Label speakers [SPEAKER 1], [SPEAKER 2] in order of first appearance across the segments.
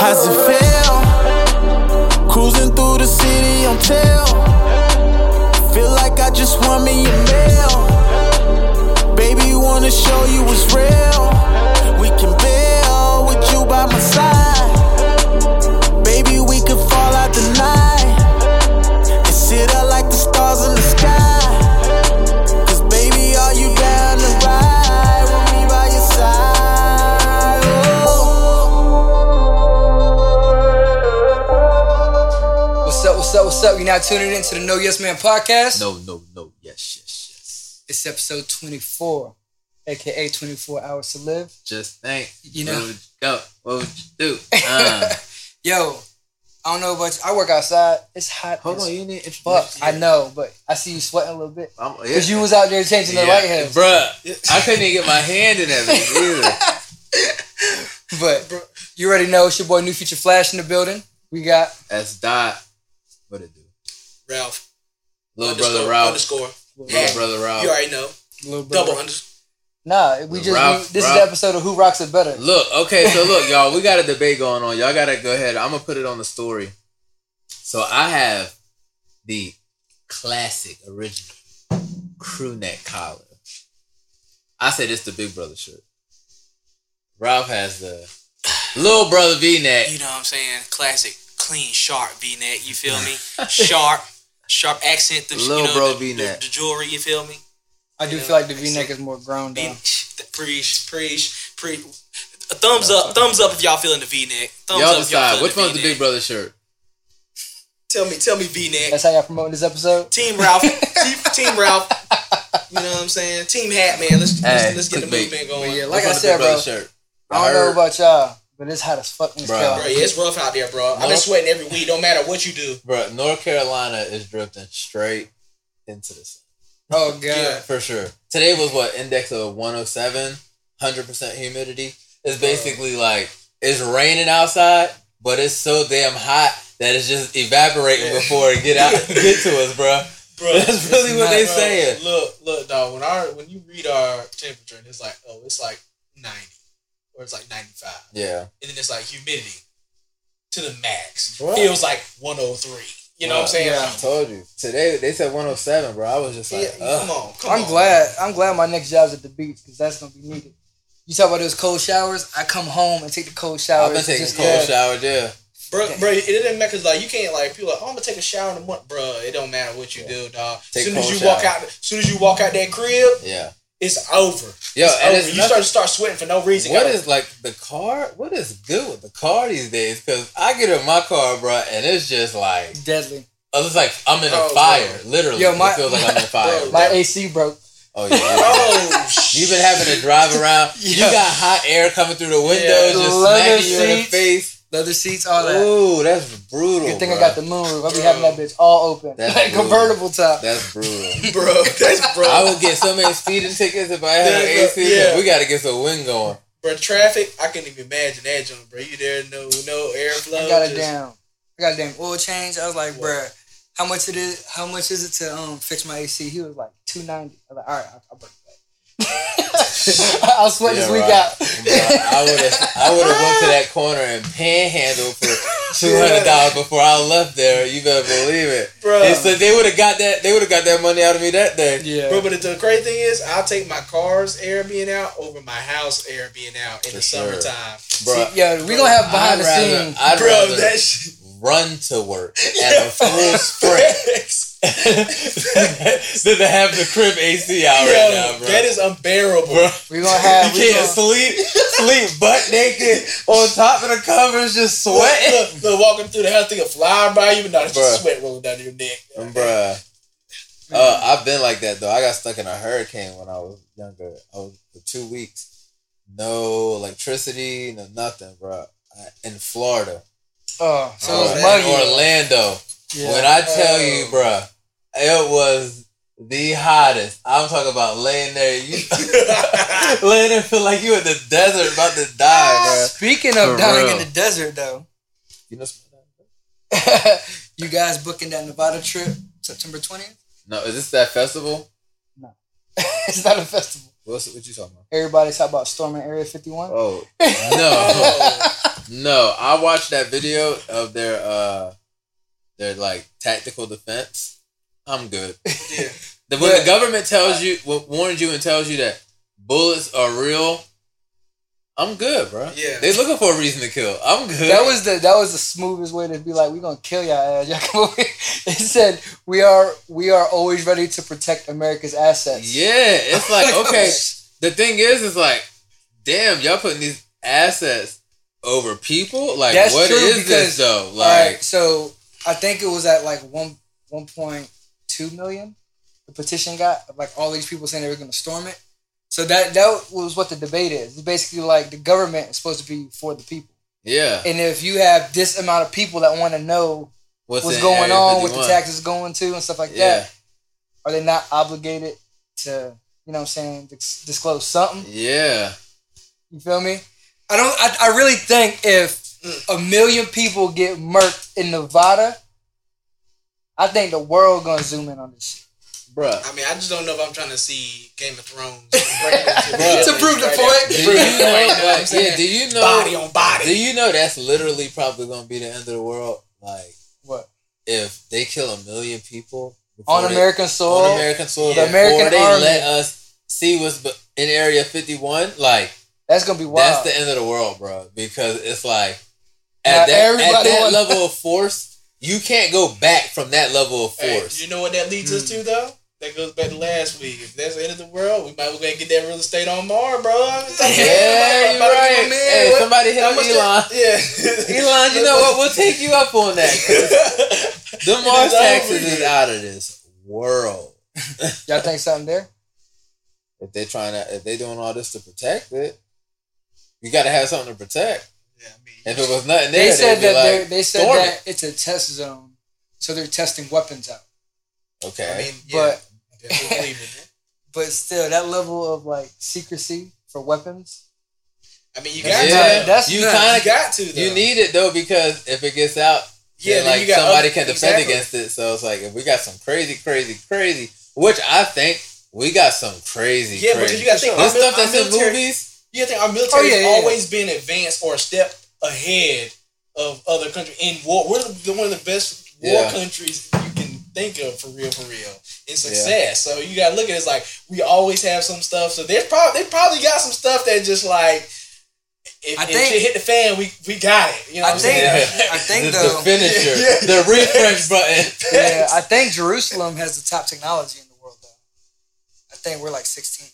[SPEAKER 1] How's it feel? Cruising through the city on tail. Feel like I just won me a meal. Baby, wanna show you what's real. We can build with you by my side. Baby, we could fall out the
[SPEAKER 2] What's up? You're now tuning in to the No Yes Man podcast.
[SPEAKER 3] No, no, no. Yes, yes, yes.
[SPEAKER 2] It's episode 24, aka 24 Hours to Live.
[SPEAKER 3] Just think.
[SPEAKER 2] You know.
[SPEAKER 3] What would you go? What would you do? Uh,
[SPEAKER 2] Yo, I don't know about you. I work outside. It's hot.
[SPEAKER 3] hold on, you need to
[SPEAKER 2] fuck. I know, but I see you sweating a little bit.
[SPEAKER 3] I'm, yeah.
[SPEAKER 2] Because you was out there changing the
[SPEAKER 3] yeah.
[SPEAKER 2] light heads.
[SPEAKER 3] Bruh, I couldn't even get my hand in that bitch either.
[SPEAKER 2] But you already know it's your boy New Future Flash in the building. We got
[SPEAKER 3] That's Dot. What it do?
[SPEAKER 4] Ralph.
[SPEAKER 3] Little brother Ralph.
[SPEAKER 4] Underscore.
[SPEAKER 3] Little brother Ralph.
[SPEAKER 4] You already know.
[SPEAKER 2] little brother.
[SPEAKER 4] Double underscore.
[SPEAKER 2] Nah, we just
[SPEAKER 3] Ralph-
[SPEAKER 2] we- this is the episode of Who Rocks It Better.
[SPEAKER 3] Look, okay, so look, y'all, we got a debate going on. Y'all gotta go ahead. I'm gonna put it on the story. So I have the classic original crew neck collar. I say this the big brother shirt. Ralph has the little brother V neck.
[SPEAKER 4] You know what I'm saying? Classic, clean, sharp V-neck. You feel me? sharp, sharp accent. The,
[SPEAKER 3] Little
[SPEAKER 4] you know,
[SPEAKER 3] bro V-neck.
[SPEAKER 4] The, the jewelry. You feel me?
[SPEAKER 2] I do
[SPEAKER 4] You know,
[SPEAKER 2] feel like the
[SPEAKER 4] I
[SPEAKER 2] V neck is more grown down.
[SPEAKER 4] preach, preach, preach. A thumbs up, thumbs up if y'all feeling the V-neck. Thumbs
[SPEAKER 3] Y'all
[SPEAKER 4] up if y'all
[SPEAKER 3] decide which
[SPEAKER 4] the
[SPEAKER 3] one's the big brother shirt.
[SPEAKER 4] Tell me, tell me V-neck.
[SPEAKER 2] That's how y'all promoting this episode.
[SPEAKER 4] Team Ralph, team, team Ralph. You know what I'm saying? Team Hat, man. Let's
[SPEAKER 3] Hey,
[SPEAKER 4] let's, let's get the
[SPEAKER 3] clickbait.
[SPEAKER 4] movement
[SPEAKER 2] But
[SPEAKER 4] going.
[SPEAKER 2] yeah, like I
[SPEAKER 3] Which one's the
[SPEAKER 2] said,
[SPEAKER 3] big
[SPEAKER 2] bro,
[SPEAKER 3] shirt.
[SPEAKER 2] I don't know about y'all, but it's hot as fuck in this
[SPEAKER 3] Bruh.
[SPEAKER 2] car.
[SPEAKER 4] it's rough out there, bro. I've been sweating every week. Don't matter what you do.
[SPEAKER 3] Bro, North Carolina is drifting straight into the sun.
[SPEAKER 2] Oh god.
[SPEAKER 4] Yeah.
[SPEAKER 3] For sure. Today was what? Index of 107, 100% humidity. It's basically like it's raining outside, but it's so damn hot that it's just evaporating
[SPEAKER 4] Yeah.
[SPEAKER 3] before it get out get to us, bro.
[SPEAKER 4] Bro,
[SPEAKER 3] That's really what they
[SPEAKER 4] Bro,
[SPEAKER 3] saying.
[SPEAKER 4] Look, look, dog. When our when you read our temperature, and it's like, oh, it's like ninety, or it's like ninety five,
[SPEAKER 3] Yeah.
[SPEAKER 4] and then it's like humidity to the max.
[SPEAKER 3] Bro.
[SPEAKER 4] Feels like one hundred three. You know what I'm saying?
[SPEAKER 2] Yeah.
[SPEAKER 3] I told you. Today they said 107, bro. I was just like,
[SPEAKER 4] Yeah,
[SPEAKER 3] ugh.
[SPEAKER 4] come on, come
[SPEAKER 2] I'm
[SPEAKER 4] on.
[SPEAKER 2] glad. I'm glad my next job's at the beach because that's gonna be needed. You talk about those cold showers. I come home and take the cold shower.
[SPEAKER 3] I've been taking
[SPEAKER 2] just
[SPEAKER 3] cold
[SPEAKER 2] yeah.
[SPEAKER 3] showers, yeah.
[SPEAKER 4] bro. Bro, it didn't matter because like you can't like people like, oh, I'm gonna take a shower in the month, bro. It don't matter what you do, dog.
[SPEAKER 3] Take
[SPEAKER 4] soon as
[SPEAKER 3] cold
[SPEAKER 4] you walk
[SPEAKER 3] shower.
[SPEAKER 4] out, soon as you walk out that crib,
[SPEAKER 3] Yeah.
[SPEAKER 4] It's over. Yeah,
[SPEAKER 3] and
[SPEAKER 4] over. you
[SPEAKER 3] nothing-
[SPEAKER 4] start to start sweating for no reason.
[SPEAKER 3] What
[SPEAKER 4] Gotta-
[SPEAKER 3] is like the car? What is good with the car these days? Cause I get in my car, bro, and it's just like
[SPEAKER 2] Deadly.
[SPEAKER 3] oh, it's like I'm in a
[SPEAKER 4] Oh,
[SPEAKER 3] fire.
[SPEAKER 4] bro.
[SPEAKER 3] Literally,
[SPEAKER 2] Yo, my-
[SPEAKER 3] it feels like I'm in a fire.
[SPEAKER 4] Bro,
[SPEAKER 2] My
[SPEAKER 4] that-
[SPEAKER 2] AC broke.
[SPEAKER 3] oh yeah.
[SPEAKER 4] Oh,
[SPEAKER 3] You've been having to drive around. You got hot air coming through the windows,
[SPEAKER 4] Yeah.
[SPEAKER 3] just
[SPEAKER 2] Leather
[SPEAKER 3] smacking you in the face.
[SPEAKER 2] Leather seats, all that.
[SPEAKER 3] Ooh, that's brutal.
[SPEAKER 2] Good thing I got the moonroof. I'll be having that bitch all open.
[SPEAKER 3] That's
[SPEAKER 2] like
[SPEAKER 3] brutal.
[SPEAKER 2] convertible top.
[SPEAKER 3] That's brutal.
[SPEAKER 4] bro, that's bro.
[SPEAKER 3] I would get so many speeding tickets if I had an AC.
[SPEAKER 4] yeah.
[SPEAKER 3] We got to get some wind going.
[SPEAKER 4] Bro, traffic, I couldn't even imagine that joint, bro. You there, no no airflow.
[SPEAKER 2] I got it
[SPEAKER 4] just-
[SPEAKER 2] down. I got a damn oil change. I was like, bruh, how much it is? How much is it to um fix my AC? He was like two ninety. I was like, all right, I'll, I'll break it back. I'll sweat this week
[SPEAKER 3] right.
[SPEAKER 2] out.
[SPEAKER 3] Bruh, I would have I would have went to that corner and panhandled for two hundred dollars before I left there. You better believe it.
[SPEAKER 4] Bro.
[SPEAKER 3] They said they would have got that. They would have got that money out of me that day.
[SPEAKER 2] yeah.
[SPEAKER 4] Bro, but the crazy thing is, I'll take my car's air being out over my house air being out in
[SPEAKER 3] For
[SPEAKER 4] the
[SPEAKER 3] sure.
[SPEAKER 4] summertime.
[SPEAKER 3] Bro,
[SPEAKER 2] See, yeah, we gonna have behind
[SPEAKER 3] I'd
[SPEAKER 2] the
[SPEAKER 3] rather,
[SPEAKER 2] scenes.
[SPEAKER 3] I'd
[SPEAKER 4] Bro,
[SPEAKER 3] rather
[SPEAKER 4] that shit.
[SPEAKER 3] run to work at a full sprint than to have the crib AC out
[SPEAKER 4] Yo,
[SPEAKER 3] right now, bro.
[SPEAKER 4] that is unbearable.
[SPEAKER 3] bro.
[SPEAKER 2] We gonna have.
[SPEAKER 3] You can't
[SPEAKER 2] gonna,
[SPEAKER 3] sleep, sleep butt naked on top of the covers, just sweating.
[SPEAKER 4] look, look, walking through the house, think of flying by you, but not
[SPEAKER 3] Bruh.
[SPEAKER 4] just sweat rolling down your neck.
[SPEAKER 3] Bruh. Uh, I've been like that though. I got stuck in a hurricane when I was younger. I was for two weeks, no electricity, no nothing, bro. In Florida,
[SPEAKER 2] oh, so
[SPEAKER 3] Uh,
[SPEAKER 2] it was
[SPEAKER 3] in
[SPEAKER 2] muggy.
[SPEAKER 3] Orlando.
[SPEAKER 2] Yeah.
[SPEAKER 3] When I tell
[SPEAKER 4] Oh.
[SPEAKER 3] you, bruh, it was the hottest. I'm talking about laying there, you laying there, feel like you in the desert about to die, bruh.
[SPEAKER 2] Speaking of
[SPEAKER 3] For
[SPEAKER 2] dying
[SPEAKER 3] real.
[SPEAKER 2] in the desert, though,
[SPEAKER 3] You know,
[SPEAKER 2] you guys booking that Nevada trip September twentieth?
[SPEAKER 3] no, is this that festival?
[SPEAKER 2] No, it's not a festival.
[SPEAKER 3] What's what you talking about?
[SPEAKER 2] Everybody's talking about storming Area 51.
[SPEAKER 3] Oh no, No, I watched that video of their uh their like tactical defense. I'm good.
[SPEAKER 4] Yeah.
[SPEAKER 3] The, when
[SPEAKER 2] Yeah.
[SPEAKER 3] the government tells you, wa- warns you, and tells you that bullets are real, I'm good, bro.
[SPEAKER 4] Yeah.
[SPEAKER 3] they looking for a reason to kill. I'm good.
[SPEAKER 2] That was the that was the smoothest way to be like, we're gonna kill your ass. Y'all come over. It said we are we are always ready to protect America's assets.
[SPEAKER 3] yeah. It's like
[SPEAKER 2] Like, oh,
[SPEAKER 3] okay.
[SPEAKER 2] oh,
[SPEAKER 3] The thing is, is like, damn, y'all putting these assets over people. Like,
[SPEAKER 2] That's
[SPEAKER 3] what
[SPEAKER 2] true
[SPEAKER 3] is
[SPEAKER 2] because-
[SPEAKER 3] this though? Like,
[SPEAKER 2] right, so I think it was at like one one point two million. The petition got of like all these people saying they were going to storm it. So that that was what the debate is. It's basically like the government is supposed to be for the people,
[SPEAKER 3] yeah.
[SPEAKER 2] and if you have this amount of people that want to know what's,
[SPEAKER 3] in
[SPEAKER 2] going on, what the
[SPEAKER 3] 51?
[SPEAKER 2] taxes going to, and stuff like
[SPEAKER 3] Yeah.
[SPEAKER 2] that, are they not obligated to you know what I'm saying dis- disclose something?
[SPEAKER 3] Yeah.
[SPEAKER 2] You feel me? I don't. I, I really think if a million people get murked in Nevada, I think the world gonna zoom in on this shit.
[SPEAKER 3] Bruh.
[SPEAKER 4] I mean, I just don't know if I'm trying to see Game of Thrones break into
[SPEAKER 2] To prove the
[SPEAKER 4] right
[SPEAKER 2] point.
[SPEAKER 3] Do you know,
[SPEAKER 4] point, you know what I'm
[SPEAKER 3] like, yeah, do you know
[SPEAKER 4] body on body.
[SPEAKER 3] Do you know that's literally probably gonna be the end of the world? Like
[SPEAKER 2] What
[SPEAKER 3] if they kill a million people
[SPEAKER 2] on
[SPEAKER 3] they-
[SPEAKER 2] American soil?
[SPEAKER 3] on American soil,
[SPEAKER 4] The
[SPEAKER 3] before
[SPEAKER 2] American
[SPEAKER 3] they
[SPEAKER 2] army.
[SPEAKER 3] let us see what's in Area Fifty One, like
[SPEAKER 2] that's gonna be wild.
[SPEAKER 3] that's the end of the world, bro. Because it's like
[SPEAKER 2] Now,
[SPEAKER 3] at that, at that level of force, you can't go back from that level of
[SPEAKER 4] Hey,
[SPEAKER 3] force.
[SPEAKER 4] you know what that leads us to hmm. though? That goes back to last week. If that's the end of the world, we might as well get that real estate on Mars, bro. Like,
[SPEAKER 3] yeah,
[SPEAKER 4] man,
[SPEAKER 3] you're right.
[SPEAKER 4] give 'em.
[SPEAKER 3] Hey,
[SPEAKER 4] What-
[SPEAKER 3] somebody hit up Elon.
[SPEAKER 4] that- Yeah.
[SPEAKER 3] Elon, you know what? We'll take you up on that. The Mars
[SPEAKER 4] It's
[SPEAKER 3] taxes is out of this world.
[SPEAKER 2] Y'all think something there?
[SPEAKER 3] if they're trying to if they're doing all this to protect it, you got to have something to protect.
[SPEAKER 4] Yeah, I mean,
[SPEAKER 3] If it was nothing there,
[SPEAKER 2] They said that
[SPEAKER 3] like,
[SPEAKER 2] they're, said
[SPEAKER 3] "Storm
[SPEAKER 2] that it's a test zone, so they're testing weapons out.
[SPEAKER 3] Okay,
[SPEAKER 4] I mean, yeah,
[SPEAKER 2] But
[SPEAKER 4] definitely believe in it.
[SPEAKER 2] but still, that level of like secrecy for weapons.
[SPEAKER 4] I mean, you got
[SPEAKER 3] yeah,
[SPEAKER 4] to.
[SPEAKER 2] that's
[SPEAKER 3] you kind of
[SPEAKER 4] got to. Though.
[SPEAKER 3] you need it though because if it gets out,
[SPEAKER 4] Yeah,
[SPEAKER 3] then,
[SPEAKER 4] then
[SPEAKER 3] like
[SPEAKER 4] you got
[SPEAKER 3] somebody
[SPEAKER 4] other-
[SPEAKER 3] can defend
[SPEAKER 4] exactly.
[SPEAKER 3] against it. So it's like if we got some crazy, crazy, crazy, which I think we got some crazy,
[SPEAKER 4] Yeah, because
[SPEAKER 3] crazy.
[SPEAKER 4] you got to think
[SPEAKER 3] this
[SPEAKER 4] our mil-
[SPEAKER 3] stuff that's
[SPEAKER 4] our
[SPEAKER 3] in
[SPEAKER 4] military-
[SPEAKER 3] movies.
[SPEAKER 4] You gotta think our military
[SPEAKER 2] Oh, yeah,
[SPEAKER 4] has
[SPEAKER 2] yeah, yeah.
[SPEAKER 4] always been advanced or a step ahead of other countries in war. We're the, one of the best war
[SPEAKER 3] Yeah.
[SPEAKER 4] countries you can think of for real, for real in success. So you gotta look at it as like we always have some stuff. So there's probably they probably got some stuff that just like. If,
[SPEAKER 2] I
[SPEAKER 4] if
[SPEAKER 2] think-
[SPEAKER 4] shit hit the fan, we we got it. You know
[SPEAKER 2] I
[SPEAKER 4] what I'm
[SPEAKER 2] think-
[SPEAKER 4] saying?
[SPEAKER 2] I think
[SPEAKER 3] the,
[SPEAKER 2] though-
[SPEAKER 3] the finisher,
[SPEAKER 4] Yeah.
[SPEAKER 3] the refresh button.
[SPEAKER 2] Yeah, I think Jerusalem has the top technology in the world, though. I think we're like 16 when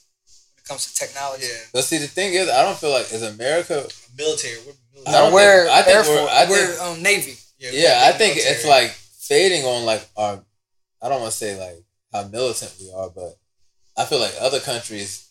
[SPEAKER 2] it comes to technology.
[SPEAKER 4] yeah,
[SPEAKER 3] But see, the thing is, I don't feel like is America.
[SPEAKER 4] military. We're military.
[SPEAKER 3] I
[SPEAKER 2] No,
[SPEAKER 3] don't
[SPEAKER 2] we're
[SPEAKER 3] think- I think
[SPEAKER 2] Air
[SPEAKER 3] we're-
[SPEAKER 2] Force.
[SPEAKER 3] I
[SPEAKER 2] we're um, Navy.
[SPEAKER 3] Yeah, I think
[SPEAKER 4] military.
[SPEAKER 3] it's like fading on like our. I don't want to say like how militant we are, but I feel like other countries,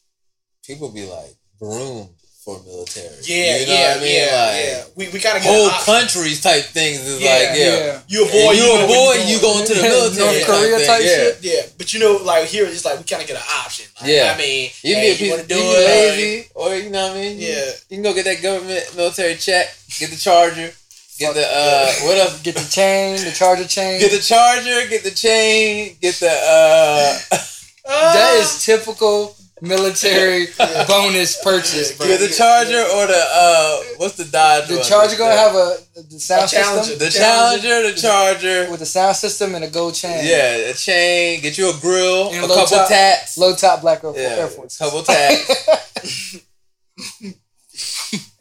[SPEAKER 3] people be like groomed for military.
[SPEAKER 4] Yeah,
[SPEAKER 3] you know
[SPEAKER 4] yeah,
[SPEAKER 3] what I mean.
[SPEAKER 4] yeah,
[SPEAKER 3] like
[SPEAKER 4] yeah. We we gotta get
[SPEAKER 3] whole countries type things is
[SPEAKER 4] Yeah,
[SPEAKER 3] like yeah.
[SPEAKER 4] You a
[SPEAKER 3] And
[SPEAKER 4] boy,
[SPEAKER 3] you boy,
[SPEAKER 4] going.
[SPEAKER 3] you going to the military.
[SPEAKER 2] North Korea type
[SPEAKER 3] yeah.
[SPEAKER 2] shit?
[SPEAKER 4] Yeah, but you know, like here, it's like we kind of get an option. Like,
[SPEAKER 3] Yeah.
[SPEAKER 4] I mean,
[SPEAKER 3] You
[SPEAKER 4] hey,
[SPEAKER 3] be a piece,
[SPEAKER 4] you
[SPEAKER 3] you
[SPEAKER 4] want to do
[SPEAKER 3] can
[SPEAKER 4] it?
[SPEAKER 3] lazy, or you know what I mean.
[SPEAKER 4] Yeah.
[SPEAKER 3] you can go get that government military check, get the charger, get the uh, what else?
[SPEAKER 2] Get the chain, the charger chain.
[SPEAKER 3] Get the charger, get the chain, get the uh.
[SPEAKER 2] that is typical military bonus purchase, bro.
[SPEAKER 3] Get the charger or the uh, what's the Dodge?
[SPEAKER 2] The
[SPEAKER 3] one?
[SPEAKER 2] charger gonna have a the sound
[SPEAKER 4] A Challenger.
[SPEAKER 2] system
[SPEAKER 3] the Challenger, the Charger.
[SPEAKER 2] with the sound system and a gold chain.
[SPEAKER 3] Yeah, a chain. Get you a grill,
[SPEAKER 2] And
[SPEAKER 3] a couple
[SPEAKER 2] top-
[SPEAKER 3] tats.
[SPEAKER 2] Low top black Air,
[SPEAKER 3] Yeah,
[SPEAKER 2] Air Force.
[SPEAKER 3] couple tats.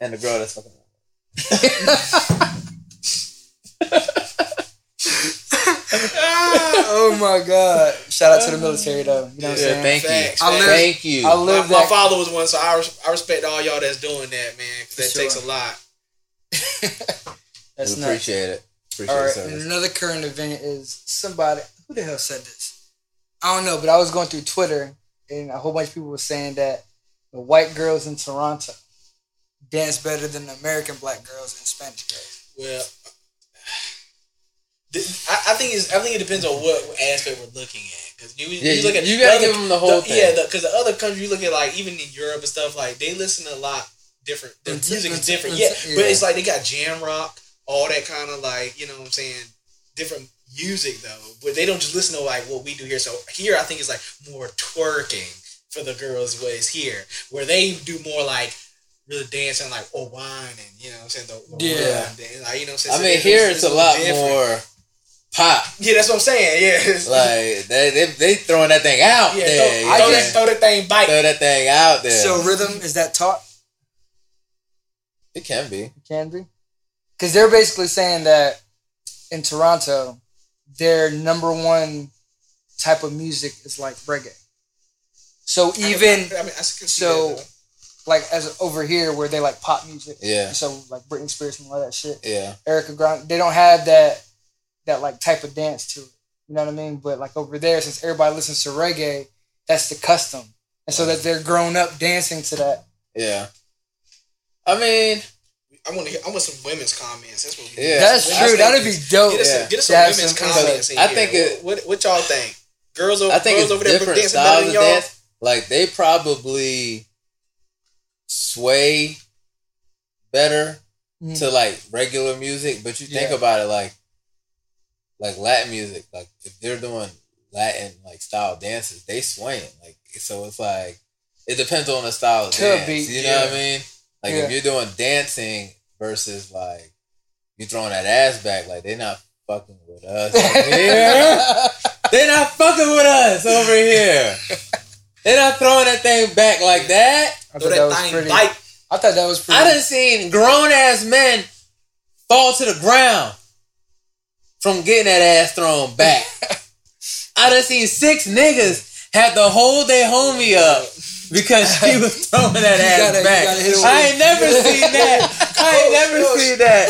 [SPEAKER 3] and the girl that's fucking.
[SPEAKER 2] oh my god! Shout out to the military though. You know what I'm
[SPEAKER 3] Yeah,
[SPEAKER 2] saying?
[SPEAKER 3] thank
[SPEAKER 4] Facts,
[SPEAKER 3] you.
[SPEAKER 2] I live-
[SPEAKER 3] thank you.
[SPEAKER 2] I
[SPEAKER 4] My,
[SPEAKER 2] live
[SPEAKER 4] my
[SPEAKER 2] that.
[SPEAKER 4] father was one, so I, res- I respect all y'all that's doing that, man. Because that
[SPEAKER 2] For
[SPEAKER 4] takes a lot.
[SPEAKER 2] That's
[SPEAKER 3] we
[SPEAKER 2] nuts.
[SPEAKER 3] appreciate it. Appreciate
[SPEAKER 2] All
[SPEAKER 3] the
[SPEAKER 2] and another current event is somebody who the hell said this? I don't know, but I was going through Twitter and a whole bunch of people were saying that the white girls in Toronto dance better than the American black girls and Spanish girls.
[SPEAKER 4] Well, I, I think it's, I think it depends on what aspect we're looking at. Because you,
[SPEAKER 3] Yeah,
[SPEAKER 4] you look at
[SPEAKER 3] you gotta
[SPEAKER 4] the
[SPEAKER 3] give them the whole thing.
[SPEAKER 4] Yeah, because the, other countries you look at, like even in Europe and stuff, like they listen to a lot different. Their
[SPEAKER 2] Int-
[SPEAKER 4] music is different.
[SPEAKER 2] int-
[SPEAKER 4] Yeah, but it's like they got jam rock, all that kind of like you know what I'm saying, different music though. But they don't just listen to like what we do here. So here, I think it's like more twerking for the girls' ways here, where they do more like really dancing like oh wine and you know what I'm saying the, the
[SPEAKER 2] Yeah.
[SPEAKER 4] wine like, you know what I'm saying.
[SPEAKER 3] I mean,
[SPEAKER 4] it's-
[SPEAKER 3] here
[SPEAKER 4] it's
[SPEAKER 3] it's a lot
[SPEAKER 4] different.
[SPEAKER 3] more pop.
[SPEAKER 4] Yeah, that's what I'm saying. Yeah,
[SPEAKER 3] Like they they, they throwing that thing out
[SPEAKER 4] yeah,
[SPEAKER 3] there.
[SPEAKER 4] throw,
[SPEAKER 3] you
[SPEAKER 2] I
[SPEAKER 4] throw,
[SPEAKER 3] know?
[SPEAKER 4] that, throw that thing bite.
[SPEAKER 3] throw that thing out there.
[SPEAKER 2] So rhythm is that taught?
[SPEAKER 3] it can be.
[SPEAKER 2] It can be. Because they're basically saying that in Toronto, their number one type of music is like reggae. So even
[SPEAKER 4] I, I mean, I
[SPEAKER 2] so-
[SPEAKER 4] that,
[SPEAKER 2] like as over here where they like pop music.
[SPEAKER 3] Yeah.
[SPEAKER 2] So like Britney Spears and all that shit.
[SPEAKER 3] Yeah.
[SPEAKER 2] Erica Grande, they don't have that that like type of dance to it. You know what I mean? But like over there, since everybody listens to reggae, that's the custom, and so that they're grown up dancing to that.
[SPEAKER 3] Yeah. I mean,
[SPEAKER 4] I want to. Hear, I want some women's comments. That's what. We
[SPEAKER 3] Yeah.
[SPEAKER 2] That's
[SPEAKER 3] I
[SPEAKER 2] true. That'd be dope.
[SPEAKER 4] Get us,
[SPEAKER 3] Yeah.
[SPEAKER 4] some, get us some women's
[SPEAKER 2] some
[SPEAKER 4] comments. in
[SPEAKER 3] I
[SPEAKER 4] here.
[SPEAKER 3] think it-
[SPEAKER 4] What, what, what y'all think? Girls over,
[SPEAKER 3] I think
[SPEAKER 4] girls
[SPEAKER 3] it's
[SPEAKER 4] over there
[SPEAKER 3] different
[SPEAKER 4] dancing better
[SPEAKER 3] styles of
[SPEAKER 4] y'all.
[SPEAKER 3] dance. Like they probably sway better
[SPEAKER 2] Mhm.
[SPEAKER 3] to like regular music, but you think
[SPEAKER 2] Yeah.
[SPEAKER 3] about it like like Latin music, like if they're doing Latin like style dances, they swaying. Like so it's like it depends on the style of
[SPEAKER 2] To
[SPEAKER 3] dance.
[SPEAKER 2] beat,
[SPEAKER 3] you know what I mean? Like
[SPEAKER 2] Yeah.
[SPEAKER 3] if you're doing dancing versus like you throwing that ass back, like they're not fucking with us over here. They not fucking with us over here. They're not throwing that thing back like that.
[SPEAKER 2] I thought that
[SPEAKER 4] that
[SPEAKER 2] was pretty. I thought that was pretty.
[SPEAKER 3] I done seen grown ass men fall to the ground from getting that ass thrown back. I done seen six niggas have to hold their homie up because she was throwing that ass
[SPEAKER 2] gotta-
[SPEAKER 3] back.
[SPEAKER 2] gotta hit her
[SPEAKER 3] I ain't oh, never seen that. I ain't never
[SPEAKER 4] Oh,
[SPEAKER 3] seen that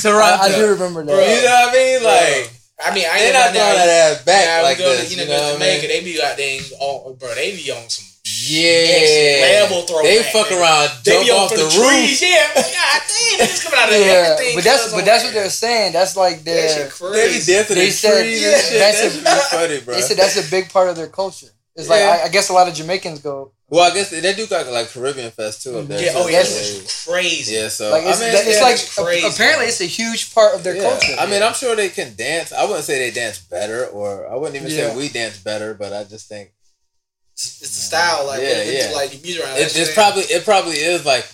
[SPEAKER 3] Toronto.
[SPEAKER 2] I, I do remember that.
[SPEAKER 3] you know what I mean? Like
[SPEAKER 4] I mean, I ain't
[SPEAKER 3] not throwing that ass back
[SPEAKER 4] Now,
[SPEAKER 3] like
[SPEAKER 4] go
[SPEAKER 3] this.
[SPEAKER 4] to, you know,
[SPEAKER 3] you know
[SPEAKER 4] to
[SPEAKER 3] I mean?
[SPEAKER 4] Jamaica, they be out there, on, bro. They be on some.
[SPEAKER 3] Yeah.
[SPEAKER 4] level throwback,
[SPEAKER 3] They fuck
[SPEAKER 4] man.
[SPEAKER 3] around,
[SPEAKER 4] They
[SPEAKER 3] jump
[SPEAKER 4] be
[SPEAKER 3] off
[SPEAKER 4] for
[SPEAKER 3] the,
[SPEAKER 4] the,
[SPEAKER 3] roof.
[SPEAKER 4] trees. Yeah, God damn, it's coming out of
[SPEAKER 2] yeah,
[SPEAKER 4] everything.
[SPEAKER 2] but that's but that's what they're saying. That's like
[SPEAKER 4] That
[SPEAKER 2] their.
[SPEAKER 4] shit
[SPEAKER 3] They be
[SPEAKER 4] crazy.
[SPEAKER 3] dancing
[SPEAKER 2] They
[SPEAKER 3] in
[SPEAKER 2] said-
[SPEAKER 3] trees
[SPEAKER 4] yeah,
[SPEAKER 3] and shit.
[SPEAKER 2] that's
[SPEAKER 3] That's,
[SPEAKER 2] a-
[SPEAKER 3] pretty funny, bro.
[SPEAKER 2] They said that's a big part of their culture. It's like I, I guess a lot of Jamaicans go
[SPEAKER 3] well, I guess they, they do got like Caribbean Fest too up there.
[SPEAKER 4] Yeah,
[SPEAKER 3] too.
[SPEAKER 4] oh yeah,
[SPEAKER 2] That's-
[SPEAKER 4] crazy.
[SPEAKER 3] yeah. So
[SPEAKER 2] like it's,
[SPEAKER 3] I mean,
[SPEAKER 2] that- it's like
[SPEAKER 4] it's crazy,
[SPEAKER 2] apparently it's a huge part of their
[SPEAKER 3] yeah.
[SPEAKER 2] culture.
[SPEAKER 3] I mean, I'm sure they can dance. I wouldn't say they dance better, or I wouldn't even say we dance better, but I just think
[SPEAKER 4] It's, it's the style, like
[SPEAKER 3] Yeah,
[SPEAKER 4] what it-
[SPEAKER 3] yeah.
[SPEAKER 4] like you music around.
[SPEAKER 3] it, it's probably it probably is like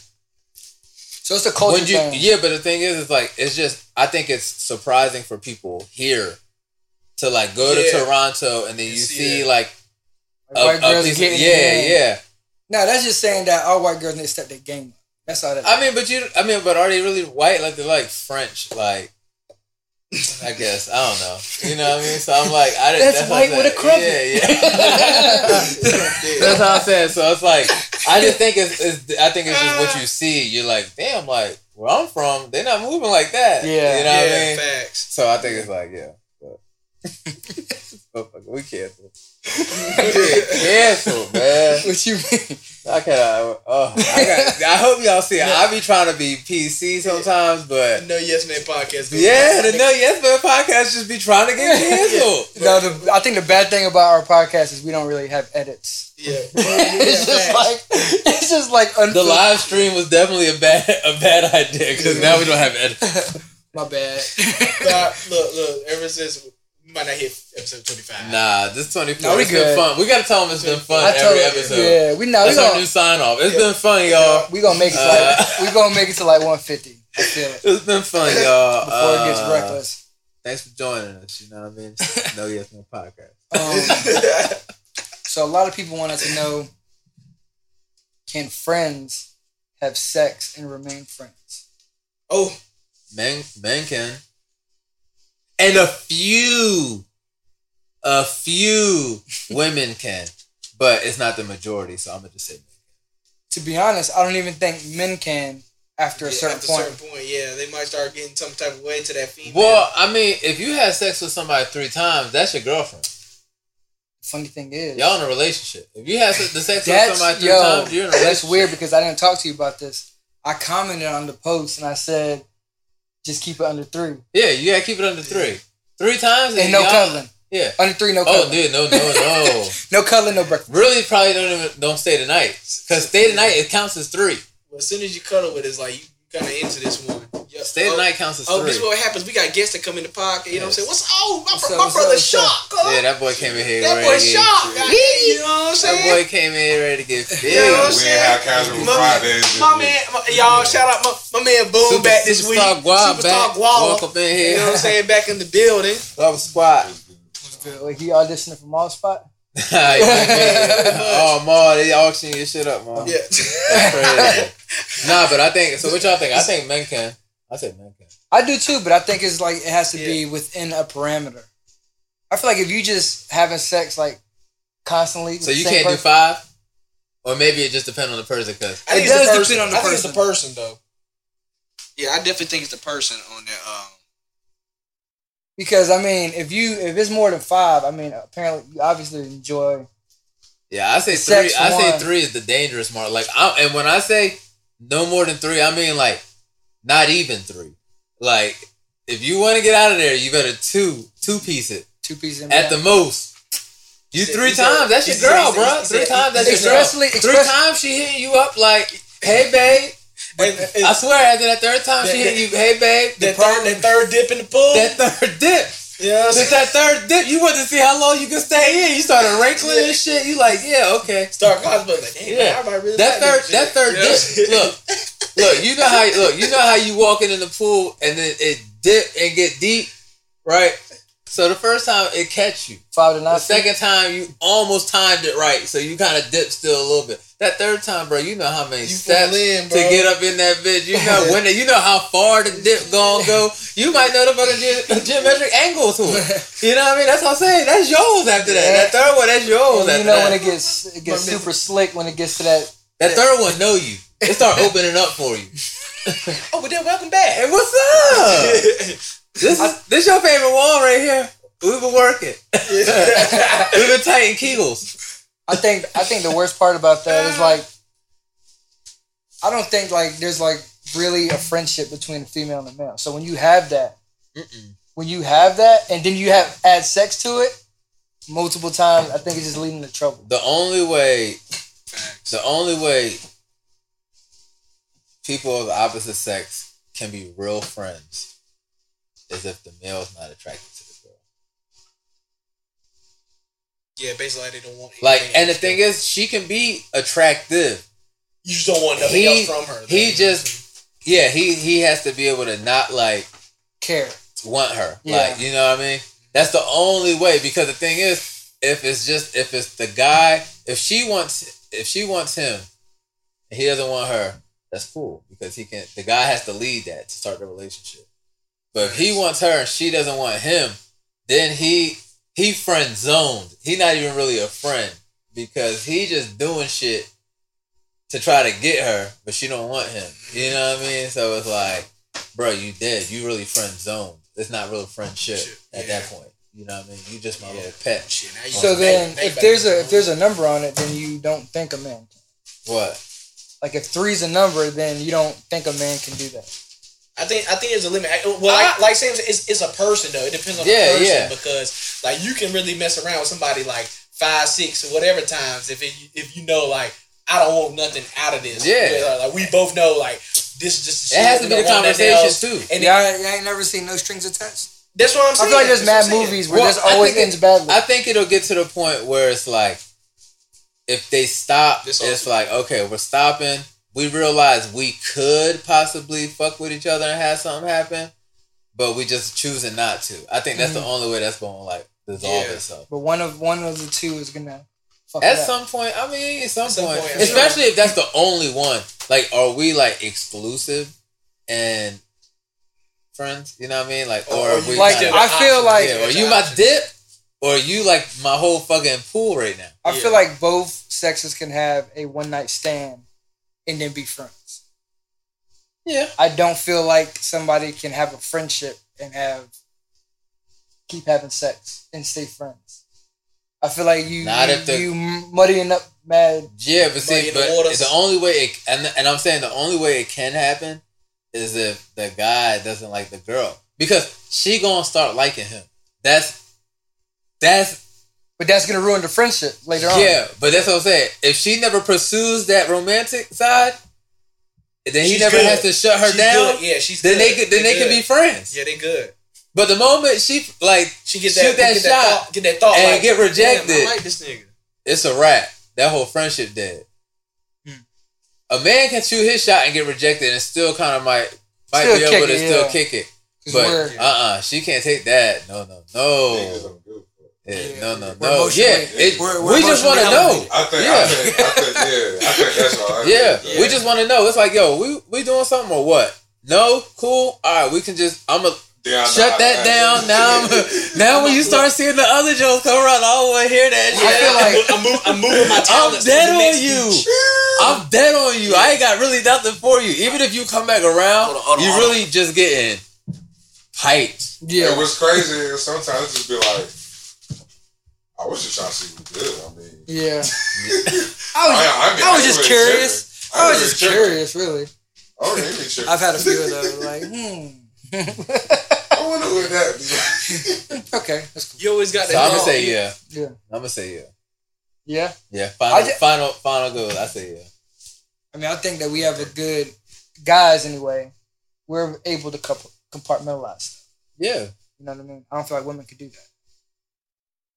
[SPEAKER 2] so it's a culture
[SPEAKER 3] you
[SPEAKER 2] thing.
[SPEAKER 3] yeah. But the thing is, it's like it's just I think it's surprising for people here to like go
[SPEAKER 4] Yeah.
[SPEAKER 3] to Toronto and then you
[SPEAKER 4] You see
[SPEAKER 3] see like
[SPEAKER 2] Like,
[SPEAKER 3] a,
[SPEAKER 2] white
[SPEAKER 3] a
[SPEAKER 2] girls
[SPEAKER 3] piece
[SPEAKER 2] getting
[SPEAKER 3] yeah,
[SPEAKER 2] in.
[SPEAKER 3] yeah.
[SPEAKER 2] No, that's just saying that all white girls need to step their game. That's all that.
[SPEAKER 3] I mean, but you, I mean, but are they really white? Like they're like French, like I guess I don't know. You know what I mean? So I'm like, I didn't.
[SPEAKER 2] That's
[SPEAKER 3] what I'm
[SPEAKER 2] white with a
[SPEAKER 3] saying.
[SPEAKER 2] crumpet.
[SPEAKER 3] Yeah, yeah. that's what I'm saying. So it's like, I just think it's, it's, I think it's just what you see. You're like, damn, like where I'm from, they're not moving like that.
[SPEAKER 2] Yeah.
[SPEAKER 3] you know what I mean?
[SPEAKER 4] facts.
[SPEAKER 3] So I think it's like, yeah. But, Motherfucker, we canceled. We canceled, man.
[SPEAKER 2] what you mean?
[SPEAKER 3] I can't. Uh, oh, I, got, I hope y'all see it. I be trying to be PC sometimes, but
[SPEAKER 4] No Yes Man podcast. goes
[SPEAKER 3] yeah, the No Yes Man podcast just be trying to get canceled.
[SPEAKER 2] No, the, I think the bad thing about our podcast is we don't really have edits.
[SPEAKER 4] Yeah,
[SPEAKER 2] it's just
[SPEAKER 4] facts.
[SPEAKER 2] like it's just like
[SPEAKER 3] The live stream was definitely a bad a bad idea because now we don't have edits.
[SPEAKER 2] My bad.
[SPEAKER 4] Nah, look, look. Ever since we might not hit episode twenty five.
[SPEAKER 3] Nah, this twenty four.
[SPEAKER 2] No, we
[SPEAKER 3] it's been fun. We gotta tell them it's been fun
[SPEAKER 2] I
[SPEAKER 3] every
[SPEAKER 2] told-
[SPEAKER 3] episode.
[SPEAKER 2] Yeah, we know we
[SPEAKER 3] That's our
[SPEAKER 2] gonna
[SPEAKER 3] new sign off. It's
[SPEAKER 4] Yeah.
[SPEAKER 3] been fun, y'all.
[SPEAKER 2] we gonna make it. To
[SPEAKER 3] Uh,
[SPEAKER 2] like, we gonna make it to like 150. I feel it
[SPEAKER 3] It's been fun, y'all.
[SPEAKER 2] before it gets
[SPEAKER 3] Uh,
[SPEAKER 2] reckless.
[SPEAKER 3] Thanks for joining us. You know what I mean? no Yes Man podcast.
[SPEAKER 2] Um, so a lot of people wanted to know: Can friends have sex and remain friends?
[SPEAKER 4] oh,
[SPEAKER 3] Men men can. And a few a few women can. But it's not the majority, so I'm gonna just say men.
[SPEAKER 2] To be honest, I don't even think men can after a
[SPEAKER 4] yeah,
[SPEAKER 2] certain
[SPEAKER 4] after
[SPEAKER 2] point.
[SPEAKER 4] certain point, yeah, they might start getting some type of way to that female.
[SPEAKER 3] Well, I mean, if you had sex with somebody three times, that's your girlfriend.
[SPEAKER 2] Funny thing is,
[SPEAKER 3] Y'all in a relationship. If you had the sex with somebody three
[SPEAKER 2] yo.
[SPEAKER 3] times, you're in a relationship.
[SPEAKER 2] That's weird because I didn't talk to you about this. I commented on the post and I said, just keep it under three
[SPEAKER 3] Yeah, you gotta keep it under three. Three times
[SPEAKER 2] and no cuddling.
[SPEAKER 3] Yeah.
[SPEAKER 2] Under three, no
[SPEAKER 3] Oh, dude, no, no, no.
[SPEAKER 2] No cuddling, no breakfast.
[SPEAKER 3] really, probably don't even don't stay the night because stay the night it counts as three.
[SPEAKER 4] Well, as soon as you cuddle with it, it's like you, you kind of into this one. Your,
[SPEAKER 3] Stay the
[SPEAKER 4] oh,
[SPEAKER 3] night counts as
[SPEAKER 4] Oh,
[SPEAKER 3] three.
[SPEAKER 4] this is what happens. We got guests that come in the pocket. You know what I'm saying? What's oh my,
[SPEAKER 2] What's
[SPEAKER 4] bro-
[SPEAKER 2] up,
[SPEAKER 4] my
[SPEAKER 2] what's
[SPEAKER 4] brother
[SPEAKER 2] up, what's up?
[SPEAKER 4] Shock.
[SPEAKER 3] yeah, that boy came in here.
[SPEAKER 4] that boy Shock.
[SPEAKER 3] big.
[SPEAKER 4] goddamn, You know what I'm saying?
[SPEAKER 3] That boy came in ready to get big.
[SPEAKER 4] You know what I'm saying?
[SPEAKER 5] ain't have casual
[SPEAKER 4] My-
[SPEAKER 5] Fridays.
[SPEAKER 4] My man, my, y'all, shout out my, my man Boom
[SPEAKER 3] Super-
[SPEAKER 4] back this week.
[SPEAKER 3] Superstar Guap
[SPEAKER 4] Superstar
[SPEAKER 3] back.
[SPEAKER 4] Guala.
[SPEAKER 3] Walk up in here.
[SPEAKER 4] You know what I'm saying? Back in the building.
[SPEAKER 3] Love squad.
[SPEAKER 2] Like he auditioning for Mall Spot.
[SPEAKER 3] oh, Ma, they auction your shit up, Ma.
[SPEAKER 4] Yeah.
[SPEAKER 3] Nah, but I think so. What y'all think? I think men can. I say men can.
[SPEAKER 2] I do too, but I think it's like it has to
[SPEAKER 4] Yeah.
[SPEAKER 2] be within a parameter. I feel like if you just having sex like constantly,
[SPEAKER 3] So you can't do five, or maybe it just depends on the person. Cause
[SPEAKER 4] I think
[SPEAKER 2] It does
[SPEAKER 4] person.
[SPEAKER 2] depend on the
[SPEAKER 4] I think it's the
[SPEAKER 2] person.
[SPEAKER 4] person though. Yeah, I definitely think it's the person on that. Um,
[SPEAKER 2] because I mean, if you if it's more than five, I mean, apparently you obviously enjoy.
[SPEAKER 3] yeah, I say three. I say three is the dangerous mark. Like, I, and when I say no more than three, I mean like not even three. Like, if you want to get out of there, you better two two piece it
[SPEAKER 2] Two pieces
[SPEAKER 3] at the most. You three times, that's your girl, bro. Three times, that's your girl. Three times she hitting you up like, "Hey, babe." I swear, after that third time, she hit you, "Hey, babe." The
[SPEAKER 4] that third, that third dip in the pool.
[SPEAKER 3] that third dip.
[SPEAKER 4] Yeah.
[SPEAKER 3] Since that third dip, you want to see how long you can stay in. You started wrinkling and shit. You like, yeah, okay.
[SPEAKER 4] Start contemplating like,
[SPEAKER 3] Yeah.
[SPEAKER 4] man, really
[SPEAKER 3] That
[SPEAKER 4] like
[SPEAKER 3] third, that third
[SPEAKER 4] know what
[SPEAKER 3] dip. Look, look. You know how, look. You know how you walking in the pool and then it dip and get deep, right? So the first time it catch you.
[SPEAKER 2] five to nine.
[SPEAKER 3] The second time you almost timed it right, so you kind of dip still a little bit. That third time, bro, you know how many
[SPEAKER 4] You
[SPEAKER 3] steps
[SPEAKER 4] in,
[SPEAKER 3] to get up in that bitch. You know when, you know how far the dip gonna go. You might know the fucking ge- geometric angle to it. You know what I mean? That's what I'm saying. That's yours after that. That third one, that's yours
[SPEAKER 2] And you know
[SPEAKER 3] that.
[SPEAKER 2] when it gets it gets super slick when it gets to that.
[SPEAKER 3] that third one know you. It start opening up for you.
[SPEAKER 4] oh, but then welcome back.
[SPEAKER 3] Hey, what's up? This is this your favorite wall right here. We've been working. We've been tighten kegels.
[SPEAKER 2] I think I think the worst part about that is like I don't think like there's like really a friendship between a female and a male. So when you have that,
[SPEAKER 3] Mm-mm.
[SPEAKER 2] when you have that, and then you have add sex to it multiple times, I think it's just leading to trouble.
[SPEAKER 3] The only way, the only way people of the opposite sex can be real friends is if the male is not attracted to the girl.
[SPEAKER 4] yeah, basically they don't want
[SPEAKER 3] Like, and the
[SPEAKER 4] else.
[SPEAKER 3] thing is, she can be attractive.
[SPEAKER 4] you just don't want nothing
[SPEAKER 3] he-
[SPEAKER 4] else from her.
[SPEAKER 3] he
[SPEAKER 4] though.
[SPEAKER 3] just- Yeah, he he has to be able to not like
[SPEAKER 2] Care.
[SPEAKER 3] want her.
[SPEAKER 2] Yeah.
[SPEAKER 3] Like, you know what I mean? That's the only way because the thing is, if it's just if it's the guy, if she wants if she wants him and he doesn't want her, that's cool because he can the guy has to lead that to start the relationship. But if he wants her and she doesn't want him, then he he friend zoned. He not even really a friend because he just doing shit to try to get her, but she don't want him. You know what I mean? So it's like, bro, you dead. You really friend zoned. It's not real friendship at that point. You know what I mean? You just my
[SPEAKER 4] Yeah.
[SPEAKER 3] little pet.
[SPEAKER 4] Shit, now you
[SPEAKER 2] So then,
[SPEAKER 4] now you
[SPEAKER 2] if there's a if there's a number on it, then you don't think a man.
[SPEAKER 3] What?
[SPEAKER 2] Like if three's a number, then you don't think a man can do that.
[SPEAKER 4] I think I think there's a limit. I- Well, like, like Sam said, it's, it's a person though. It depends on
[SPEAKER 3] Yeah,
[SPEAKER 4] the person
[SPEAKER 3] yeah.
[SPEAKER 4] because like you can really mess around with somebody like five, six, or whatever times if it, if you know like I don't want nothing out of this.
[SPEAKER 3] Yeah.
[SPEAKER 4] like we both know like this is just
[SPEAKER 3] It has to be the
[SPEAKER 4] don't want nothing
[SPEAKER 3] conversation too.
[SPEAKER 4] And
[SPEAKER 2] Yeah, I, I ain't never seen no strings attached.
[SPEAKER 4] that's what I'm saying.
[SPEAKER 2] I feel like there's mad
[SPEAKER 4] what I'm saying.
[SPEAKER 2] movies where
[SPEAKER 3] Well,
[SPEAKER 2] this always
[SPEAKER 3] it-
[SPEAKER 2] ends badly.
[SPEAKER 3] I think it'll get to the point where it's like, if they stop,
[SPEAKER 4] This
[SPEAKER 3] it's
[SPEAKER 4] also-
[SPEAKER 3] like, okay, we're stopping. We realize we could possibly fuck with each other and have something happen, but we just choosing not to. I think that's the mm-hmm. only way that's going to like dissolve
[SPEAKER 4] Yeah.
[SPEAKER 3] itself.
[SPEAKER 2] but one of one of the two is gonna fuck
[SPEAKER 3] At
[SPEAKER 2] it up.
[SPEAKER 3] some point, I mean, at some,
[SPEAKER 4] At some
[SPEAKER 3] point,
[SPEAKER 4] point,
[SPEAKER 3] especially if that's the only one. Like, are we like exclusive and friends? You know what I mean? Like, or,
[SPEAKER 4] Or
[SPEAKER 3] are we
[SPEAKER 2] like I feel like
[SPEAKER 3] yeah, or you my dip, or you like my whole fucking pool right now.
[SPEAKER 2] I
[SPEAKER 4] Yeah.
[SPEAKER 2] feel like both sexes can have a one night stand and then be friends.
[SPEAKER 3] Yeah.
[SPEAKER 2] I don't feel like somebody can have a friendship and have keep having sex and stay friends. I feel like you
[SPEAKER 3] Not
[SPEAKER 2] you,
[SPEAKER 3] if the-
[SPEAKER 2] you muddying up mad.
[SPEAKER 3] Yeah, but see,
[SPEAKER 4] in the
[SPEAKER 3] but the only way it and and I'm saying the only way it can happen is if the guy doesn't like the girl because she gonna start liking him. That's that's
[SPEAKER 2] But that's gonna ruin the friendship later on.
[SPEAKER 3] yeah, but that's what I'm saying. If she never pursues that romantic side, then he never
[SPEAKER 4] good.
[SPEAKER 3] has to shut her
[SPEAKER 4] She's
[SPEAKER 3] down.
[SPEAKER 4] good. Yeah, she's
[SPEAKER 3] Then
[SPEAKER 4] good.
[SPEAKER 3] they could, then they
[SPEAKER 4] good.
[SPEAKER 3] can be friends.
[SPEAKER 4] Yeah, they good.
[SPEAKER 3] But the moment she like
[SPEAKER 4] She get
[SPEAKER 3] Shoot
[SPEAKER 4] that,
[SPEAKER 3] that
[SPEAKER 4] get
[SPEAKER 3] shot
[SPEAKER 4] that thought, get that thought,
[SPEAKER 3] and
[SPEAKER 4] like,
[SPEAKER 3] get rejected.
[SPEAKER 4] Damn, I like this nigga.
[SPEAKER 3] it's a wrap. That whole friendship dead.
[SPEAKER 2] Hmm.
[SPEAKER 3] A man can shoot his shot and get rejected and still kind of might might
[SPEAKER 2] Still
[SPEAKER 3] be able to
[SPEAKER 2] it,
[SPEAKER 3] still
[SPEAKER 2] yeah.
[SPEAKER 3] kick it. But
[SPEAKER 2] we're-
[SPEAKER 3] uh uh she can't take that. No, no,
[SPEAKER 5] Niggas
[SPEAKER 3] no.
[SPEAKER 5] Don't give a fuck.
[SPEAKER 3] Yeah,
[SPEAKER 2] Yeah,
[SPEAKER 3] no, no, no. Yeah, it,
[SPEAKER 2] we're- we're
[SPEAKER 3] we just want to know.
[SPEAKER 5] I think,
[SPEAKER 3] Yeah.
[SPEAKER 5] I think, I think, yeah, I think that's all. I
[SPEAKER 3] Yeah,
[SPEAKER 5] think
[SPEAKER 3] we just want to know. It's like, yo, we we doing something or what? No, cool. All right, we can just. I'm gonna
[SPEAKER 5] Down
[SPEAKER 3] shut
[SPEAKER 5] the-
[SPEAKER 3] that down. Now, I'm, now when you start seeing the other jokes come around, I don't want to hear that shit.
[SPEAKER 2] I feel like
[SPEAKER 4] I'm, move, I'm moving my
[SPEAKER 3] I'm
[SPEAKER 4] talents. to
[SPEAKER 3] dead on you. I'm dead on you. I ain't got really nothing for you. Even if you come back around,
[SPEAKER 4] Hold on, hold on,
[SPEAKER 3] you really just getting hyped.
[SPEAKER 2] Yeah.
[SPEAKER 5] And what's crazy is sometimes it just be like, I was just trying to see who good. I mean,
[SPEAKER 2] Yeah. I was,
[SPEAKER 5] I- I mean,
[SPEAKER 2] I was
[SPEAKER 5] I
[SPEAKER 2] just curious.
[SPEAKER 5] I
[SPEAKER 2] I was just
[SPEAKER 5] really
[SPEAKER 2] curious, really.
[SPEAKER 5] oh, they.
[SPEAKER 2] I've had a few of those. Like, hmm.
[SPEAKER 5] I wonder what that be.
[SPEAKER 2] okay, that's cool.
[SPEAKER 4] You always got
[SPEAKER 3] So
[SPEAKER 4] that.
[SPEAKER 3] I'm gonna say yeah.
[SPEAKER 2] Yeah.
[SPEAKER 3] I'm gonna say yeah.
[SPEAKER 2] Yeah.
[SPEAKER 3] Yeah. Final,
[SPEAKER 2] ju-
[SPEAKER 3] final, final goal. I say yeah.
[SPEAKER 2] I mean, I think that we have a good guys anyway. We're able to couple, compartmentalize stuff.
[SPEAKER 3] Yeah.
[SPEAKER 2] You know what I mean? I don't feel like women could do that.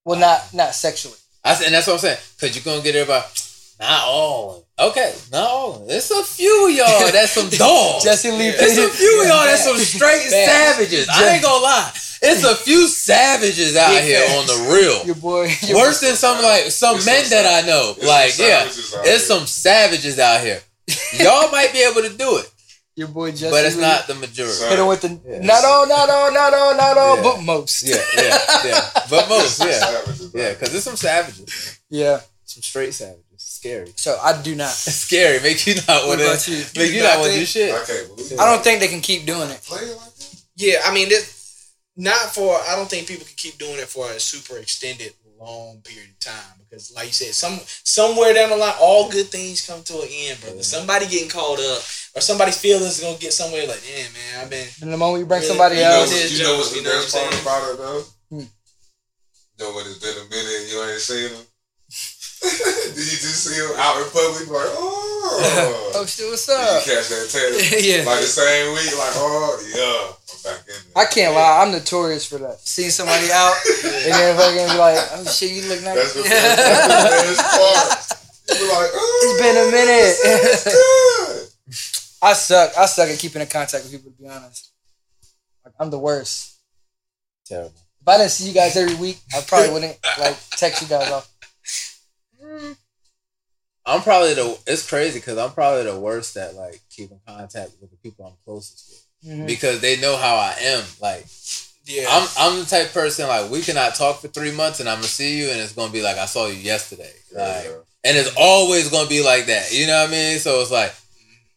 [SPEAKER 2] Well, not not sexually.
[SPEAKER 3] I said, and that's what I'm saying. Cause you're gonna get everybody. Not all. Okay, not all. It's a few of y'all. That's some dogs.
[SPEAKER 2] Jesse Lee.
[SPEAKER 3] It's a few of y'all that's some straight
[SPEAKER 2] Facts.
[SPEAKER 3] savages. I ain't gonna lie. It's a few savages out
[SPEAKER 2] Big
[SPEAKER 3] here on the real.
[SPEAKER 2] Your boy. Your
[SPEAKER 3] Worse than some like some
[SPEAKER 5] It's
[SPEAKER 3] men
[SPEAKER 5] some
[SPEAKER 3] that I know.
[SPEAKER 5] It's
[SPEAKER 3] Like,
[SPEAKER 5] some
[SPEAKER 3] yeah,
[SPEAKER 5] savages out
[SPEAKER 3] it's
[SPEAKER 5] here.
[SPEAKER 3] some savages out here. Y'all might be able to do it,
[SPEAKER 2] Your boy Jesse.
[SPEAKER 3] but it's
[SPEAKER 2] Lee.
[SPEAKER 3] not the majority.
[SPEAKER 5] Son.
[SPEAKER 2] Hit him with the
[SPEAKER 3] Yeah.
[SPEAKER 2] not all, not all, not all, not all,
[SPEAKER 3] Yeah.
[SPEAKER 2] but most.
[SPEAKER 3] Yeah, yeah, yeah. But most, yeah,
[SPEAKER 5] Savages,
[SPEAKER 3] yeah, because there's some savages,
[SPEAKER 2] Yeah.
[SPEAKER 3] some straight savages. Scary,
[SPEAKER 2] So I do not.
[SPEAKER 3] scary. Make you not
[SPEAKER 2] What
[SPEAKER 3] want to.
[SPEAKER 2] you?
[SPEAKER 3] Make you
[SPEAKER 4] not
[SPEAKER 3] not want to do shit.
[SPEAKER 5] I can't believe it.
[SPEAKER 2] I don't think they can keep doing it.
[SPEAKER 5] play it like that.
[SPEAKER 4] Yeah, I mean, this not for. I don't think people can keep doing it for a super extended, long period of time because, like you said, some somewhere down the line, all good things come to an end, brother.
[SPEAKER 3] Yeah.
[SPEAKER 4] Somebody getting called up, or somebody's feelings gonna get somewhere. Like, damn, man, I've been.
[SPEAKER 2] And the moment you bring
[SPEAKER 4] Yeah,
[SPEAKER 2] somebody
[SPEAKER 5] You know,
[SPEAKER 2] else,
[SPEAKER 5] what- you know what's the
[SPEAKER 4] You
[SPEAKER 5] best part about it though?
[SPEAKER 2] Hmm.
[SPEAKER 5] You know when it's been a minute and you ain't seen them? Did you just see them out in public like, oh.
[SPEAKER 2] oh shit, what's
[SPEAKER 5] Did
[SPEAKER 2] up?
[SPEAKER 5] you catch that tail?
[SPEAKER 2] yeah.
[SPEAKER 5] Like the same week, like, oh, yeah, I'm back in.
[SPEAKER 2] I can't lie, I'm notorious for that. Seeing somebody out and then fucking be like, oh shit, you look nice.
[SPEAKER 5] That's the best, that's the best part. You be like, oh,
[SPEAKER 2] It's been a minute. I suck. I suck at keeping in contact with people. To be honest, like, I'm the worst.
[SPEAKER 3] Terrible.
[SPEAKER 2] If I didn't see you guys every week, I probably wouldn't like text you guys off.
[SPEAKER 3] I'm probably the. It's crazy because I'm probably the worst at like keeping contact with the people I'm closest with
[SPEAKER 2] Mhm.
[SPEAKER 3] because they know how I am. Like
[SPEAKER 4] Yeah,
[SPEAKER 3] I'm, I'm the type of person like we cannot talk for three months and I'm gonna see you and it's gonna be like I saw you yesterday. Like,
[SPEAKER 5] Yeah.
[SPEAKER 3] and it's always gonna be like that. You know what I mean? So it's like,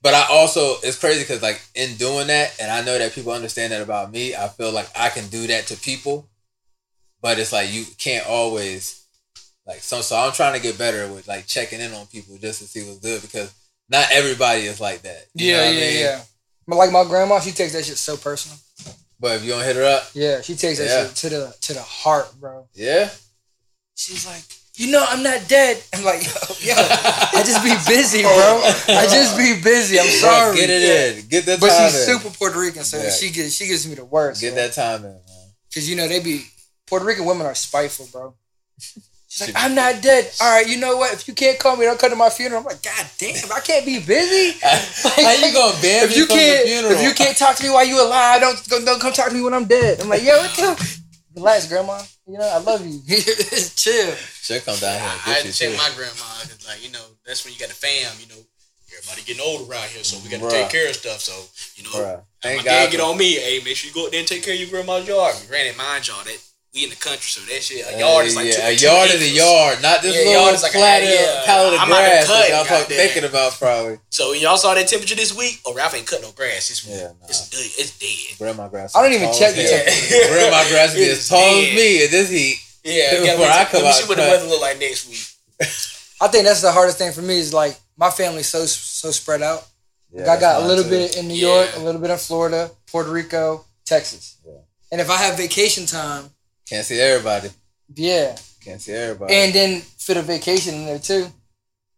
[SPEAKER 3] but I also it's crazy because like in doing that, and I know that people understand that about me. I feel like I can do that to people, but it's like you can't always like so. So I'm trying to get better with like checking in on people just to see what's good because not everybody is like that. You know
[SPEAKER 2] Yeah,
[SPEAKER 3] I
[SPEAKER 2] yeah,
[SPEAKER 3] mean?
[SPEAKER 2] yeah. But like my grandma, she takes that shit so personal.
[SPEAKER 3] But if you don't hit her up,
[SPEAKER 2] Yeah, she takes that
[SPEAKER 3] Yeah.
[SPEAKER 2] shit to the to the heart, bro.
[SPEAKER 3] yeah,
[SPEAKER 2] She's like, you know, I'm not dead. I'm like, yo, yo I just be busy, bro. I just be busy. I'm sorry.
[SPEAKER 3] get it in, get that time.
[SPEAKER 2] But she's
[SPEAKER 3] in.
[SPEAKER 2] super Puerto Rican, so
[SPEAKER 3] Yeah.
[SPEAKER 2] she gives she gives me the worst.
[SPEAKER 3] Get that time in, man.
[SPEAKER 2] because you know they be Puerto Rican women are spiteful, bro. She's like, I'm not dead. All right, you know what? If you can't call me, don't come to my funeral. I'm like, God damn, I can't be busy.
[SPEAKER 3] How you gonna ban
[SPEAKER 2] if
[SPEAKER 3] me
[SPEAKER 2] you
[SPEAKER 3] from
[SPEAKER 2] can't,
[SPEAKER 3] the funeral?
[SPEAKER 2] if you can't talk to me while you alive, don't don't, don't come talk to me when I'm dead. I'm like, yo, what the? Relax, grandma. You know, I love you. Chill.
[SPEAKER 3] She'll come down here and
[SPEAKER 4] I
[SPEAKER 3] get
[SPEAKER 4] had to check
[SPEAKER 3] too.
[SPEAKER 4] my grandma because, like, you know, that's when you got a fam. You know, everybody getting old around here, so we got to take care of stuff. So, you know,
[SPEAKER 3] Bruh.
[SPEAKER 4] my
[SPEAKER 3] Thank
[SPEAKER 4] dad get on me. Hey, make sure you go out there and take care of your grandma's yard. Granted, mind y'all that we in the country, so that shit a uh, yard is like
[SPEAKER 3] yeah,
[SPEAKER 4] two,
[SPEAKER 3] a
[SPEAKER 4] two
[SPEAKER 3] yard is a yard, not this
[SPEAKER 4] Yeah,
[SPEAKER 3] little
[SPEAKER 4] yard is like a-
[SPEAKER 3] plot of
[SPEAKER 4] yeah.
[SPEAKER 3] pallet of
[SPEAKER 4] I'm out there
[SPEAKER 3] grass that
[SPEAKER 4] cutting,
[SPEAKER 3] y'all talk,
[SPEAKER 4] goddamn.
[SPEAKER 3] thinking about probably.
[SPEAKER 4] So when y'all saw that temperature this week, oh Ralph ain't cut no grass. It's
[SPEAKER 3] Yeah, nah.
[SPEAKER 4] it's dead. It's dead.
[SPEAKER 3] Grandma grass.
[SPEAKER 2] I don't even check
[SPEAKER 3] as
[SPEAKER 2] the
[SPEAKER 3] hell.
[SPEAKER 2] temperature.
[SPEAKER 3] Grandma grass be as
[SPEAKER 4] It's
[SPEAKER 3] tall as
[SPEAKER 4] dead.
[SPEAKER 3] me in this heat.
[SPEAKER 4] Yeah,
[SPEAKER 3] Before I come
[SPEAKER 4] let me
[SPEAKER 3] out
[SPEAKER 4] see what the weather look like next week.
[SPEAKER 2] I think that's the hardest thing for me is like my family's so so spread out.
[SPEAKER 3] Yeah,
[SPEAKER 2] I got a little
[SPEAKER 3] too.
[SPEAKER 2] bit in New
[SPEAKER 4] Yeah.
[SPEAKER 2] York, a little bit in Florida, Puerto Rico, Texas.
[SPEAKER 3] Yeah.
[SPEAKER 2] And if I have vacation time,
[SPEAKER 3] Can't see everybody.
[SPEAKER 2] yeah.
[SPEAKER 3] Can't see everybody.
[SPEAKER 2] And then fit a vacation in there too.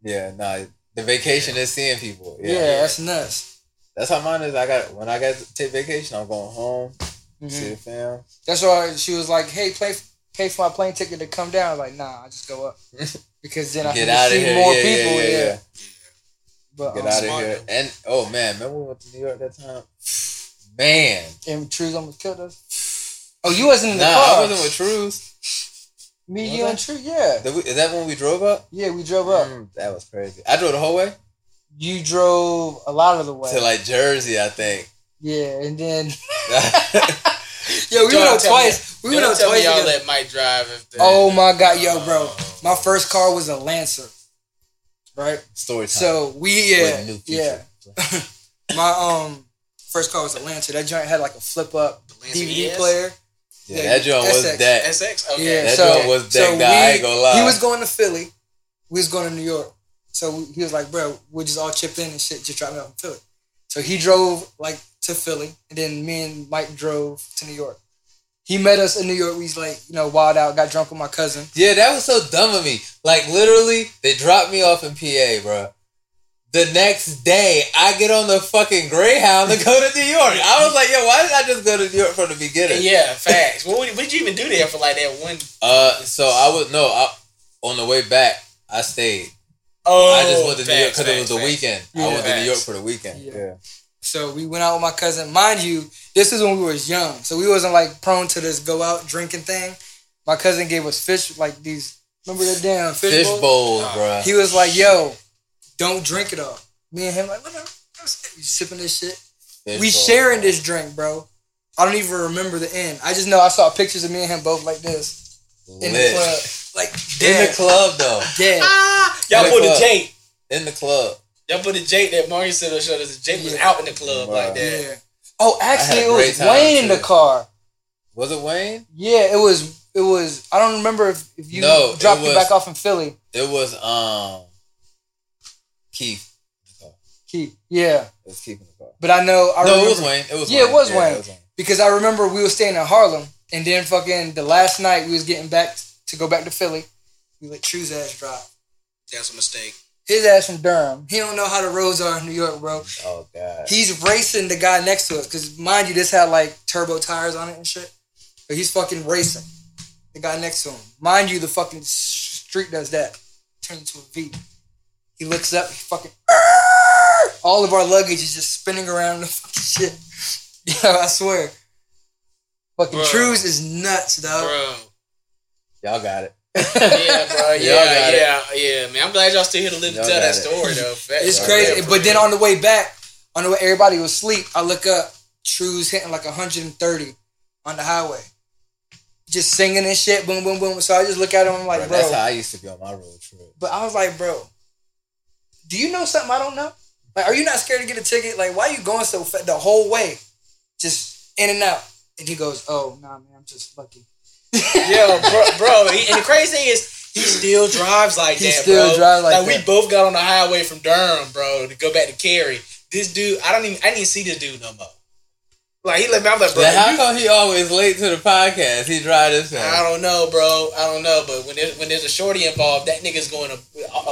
[SPEAKER 3] yeah, nah. The vacation is seeing people.
[SPEAKER 2] Yeah,
[SPEAKER 3] Yeah,
[SPEAKER 2] that's nuts.
[SPEAKER 3] That's how mine is. I got when I got to take vacation, I'm going home,
[SPEAKER 2] Mhm.
[SPEAKER 3] see the fam.
[SPEAKER 2] That's why she was like, "Hey, play, pay for my plane ticket to come down." I was like, "Nah, I just go up because then I
[SPEAKER 3] Get
[SPEAKER 2] can
[SPEAKER 3] out of
[SPEAKER 2] see
[SPEAKER 3] here.
[SPEAKER 2] more
[SPEAKER 3] yeah,
[SPEAKER 2] people."
[SPEAKER 3] yeah, yeah, yeah.
[SPEAKER 2] But
[SPEAKER 3] Get
[SPEAKER 2] um,
[SPEAKER 3] out of here.
[SPEAKER 4] though.
[SPEAKER 3] And oh man, remember we went to New York that time? Man,
[SPEAKER 2] and trees almost killed us. Oh, you wasn't in the
[SPEAKER 3] nah,
[SPEAKER 2] car.
[SPEAKER 3] I wasn't with Trues.
[SPEAKER 2] Me,
[SPEAKER 3] Was
[SPEAKER 2] you,
[SPEAKER 3] I?
[SPEAKER 2] and True. Yeah,
[SPEAKER 3] we- Is that when we drove up?
[SPEAKER 2] yeah, we drove up.
[SPEAKER 3] Mm, that was crazy. I drove the whole way
[SPEAKER 2] You drove a lot of the way.
[SPEAKER 3] to like Jersey, I think.
[SPEAKER 2] yeah, and then
[SPEAKER 3] yeah,
[SPEAKER 2] yo, we
[SPEAKER 4] Don't
[SPEAKER 2] went out
[SPEAKER 4] tell me-
[SPEAKER 2] twice. We went out twice.
[SPEAKER 4] y'all
[SPEAKER 2] together.
[SPEAKER 4] let Mike drive. If
[SPEAKER 2] Oh my god, yo, bro, my first car was a Lancer, right?
[SPEAKER 3] Story time.
[SPEAKER 2] So we yeah
[SPEAKER 3] new
[SPEAKER 2] yeah my um first car was a Lancer. That joint had like a flip up DVD player.
[SPEAKER 3] Yeah, that joint was
[SPEAKER 2] SX.
[SPEAKER 3] that.
[SPEAKER 4] SX. Okay.
[SPEAKER 2] Yeah,
[SPEAKER 3] That
[SPEAKER 2] so,
[SPEAKER 3] joint was that
[SPEAKER 2] so
[SPEAKER 3] guy, I
[SPEAKER 2] We,
[SPEAKER 3] ain't gonna lie.
[SPEAKER 2] He was going to Philly. We was going to New York. So he was like, bro, we'll just all chip in and shit. Just drop me off in Philly. So he drove like to Philly, and then me and Mike drove to New York. He met us in New York. We was like, you know, wild out, got drunk with my cousin.
[SPEAKER 3] Yeah, that was so dumb of me. Like literally, they dropped me off in PA, bro. The next day, I get on the fucking Greyhound to go to New York. I was like, yo, why did I just go to New York from the beginning?
[SPEAKER 4] Yeah, facts. what, what did you even do there for like that one?
[SPEAKER 3] Uh, so I was no, I, on the way back, I stayed.
[SPEAKER 4] Oh,
[SPEAKER 3] I just went to New York because it was the
[SPEAKER 4] facts,
[SPEAKER 3] weekend.
[SPEAKER 2] Yeah,
[SPEAKER 3] I went to New York for the weekend.
[SPEAKER 2] Yeah.
[SPEAKER 3] Yeah.
[SPEAKER 2] So we went out with my cousin. Mind you, this is when we was young. So we wasn't like prone to this go out drinking thing. My cousin gave us fish, like these, remember the damn fish,
[SPEAKER 3] Fish
[SPEAKER 2] bowls?
[SPEAKER 3] bowls,
[SPEAKER 4] Oh.
[SPEAKER 3] bro.
[SPEAKER 2] He was like, yo, don't drink it all. Me and him like, whatever. We sipping this shit.
[SPEAKER 3] Fish
[SPEAKER 2] we
[SPEAKER 3] bowl,
[SPEAKER 2] sharing this drink, bro. I don't even remember the end. I just know I saw pictures of me and him both like this in the club, like
[SPEAKER 3] In the club though.
[SPEAKER 2] Yeah,
[SPEAKER 4] Ah, y'all
[SPEAKER 3] In the
[SPEAKER 4] put a. Jake.
[SPEAKER 3] In the club.
[SPEAKER 4] Y'all put a Jake that Mario said showed us. Jake was out in the club
[SPEAKER 3] Wow.
[SPEAKER 4] like that.
[SPEAKER 2] Yeah. Oh, actually, it was
[SPEAKER 3] time,
[SPEAKER 2] Wayne in the car.
[SPEAKER 3] Was it Wayne?
[SPEAKER 2] Yeah, it was. It was. I don't remember if, if you
[SPEAKER 3] No,
[SPEAKER 2] dropped it
[SPEAKER 3] was-
[SPEAKER 2] back off in Philly.
[SPEAKER 3] It was um Keith.
[SPEAKER 2] Keith. Yeah,
[SPEAKER 3] It was Keith in the car.
[SPEAKER 2] but I know. I
[SPEAKER 3] no,
[SPEAKER 2] remember,
[SPEAKER 3] it was Wayne. It was
[SPEAKER 2] Yeah, it
[SPEAKER 3] Wayne.
[SPEAKER 2] was Wayne. because I remember we were staying in Harlem, and then fucking the last night we was getting back to go back to Philly. We let True's ass drive.
[SPEAKER 4] That's a mistake.
[SPEAKER 2] His ass from Durham. He don't know how the roads are in New York, bro.
[SPEAKER 3] Oh god.
[SPEAKER 2] He's racing the guy next to us because mind you, this had like turbo tires on it and shit. But he's fucking racing the guy next to him. Mind you, the fucking street does that. Turns into a V. He looks up. He fucking. All of our luggage is just spinning around the fucking shit. Yeah, I swear. Fucking
[SPEAKER 4] Bro.
[SPEAKER 2] Trues is nuts, dog.
[SPEAKER 4] Bro.
[SPEAKER 3] Y'all got it.
[SPEAKER 4] Yeah, bro.
[SPEAKER 3] Y'all
[SPEAKER 4] Yeah,
[SPEAKER 3] it.
[SPEAKER 4] yeah, yeah, man. I'm glad y'all still here to live to
[SPEAKER 3] Y'all
[SPEAKER 4] tell that
[SPEAKER 3] it.
[SPEAKER 4] story, though. Facts.
[SPEAKER 2] It's
[SPEAKER 3] Yeah,
[SPEAKER 2] crazy.
[SPEAKER 4] Yeah,
[SPEAKER 2] but then on the way back, on the way everybody was asleep, I look up, True's hitting like 130 on the highway. Just singing and shit, boom, boom, boom. So I just look at him, I'm like,
[SPEAKER 3] Bro,
[SPEAKER 2] bro.
[SPEAKER 3] that's how I used to be on my road trip.
[SPEAKER 2] but I was like, bro, do you know something I don't know? Like, are you not scared to get a ticket? Like, why are you going so fast the whole way? Just in and out. And he goes, oh, nah, man, I'm just lucky.
[SPEAKER 4] Yo, bro, bro. He, and the crazy thing is, he still drives like
[SPEAKER 2] He
[SPEAKER 4] that,
[SPEAKER 2] still
[SPEAKER 4] bro.
[SPEAKER 2] drives like
[SPEAKER 4] we
[SPEAKER 2] that.
[SPEAKER 4] both got on the highway from Durham, bro, to go back to Cary. This dude, I don't even, I didn't even see this dude no more. Like he let me, I'm like, bro,
[SPEAKER 3] Then how
[SPEAKER 4] you-
[SPEAKER 3] come he always late to the podcast? He drive this
[SPEAKER 4] I don't know, bro. I don't know, but when there's, when there's a shorty involved, that nigga's going a,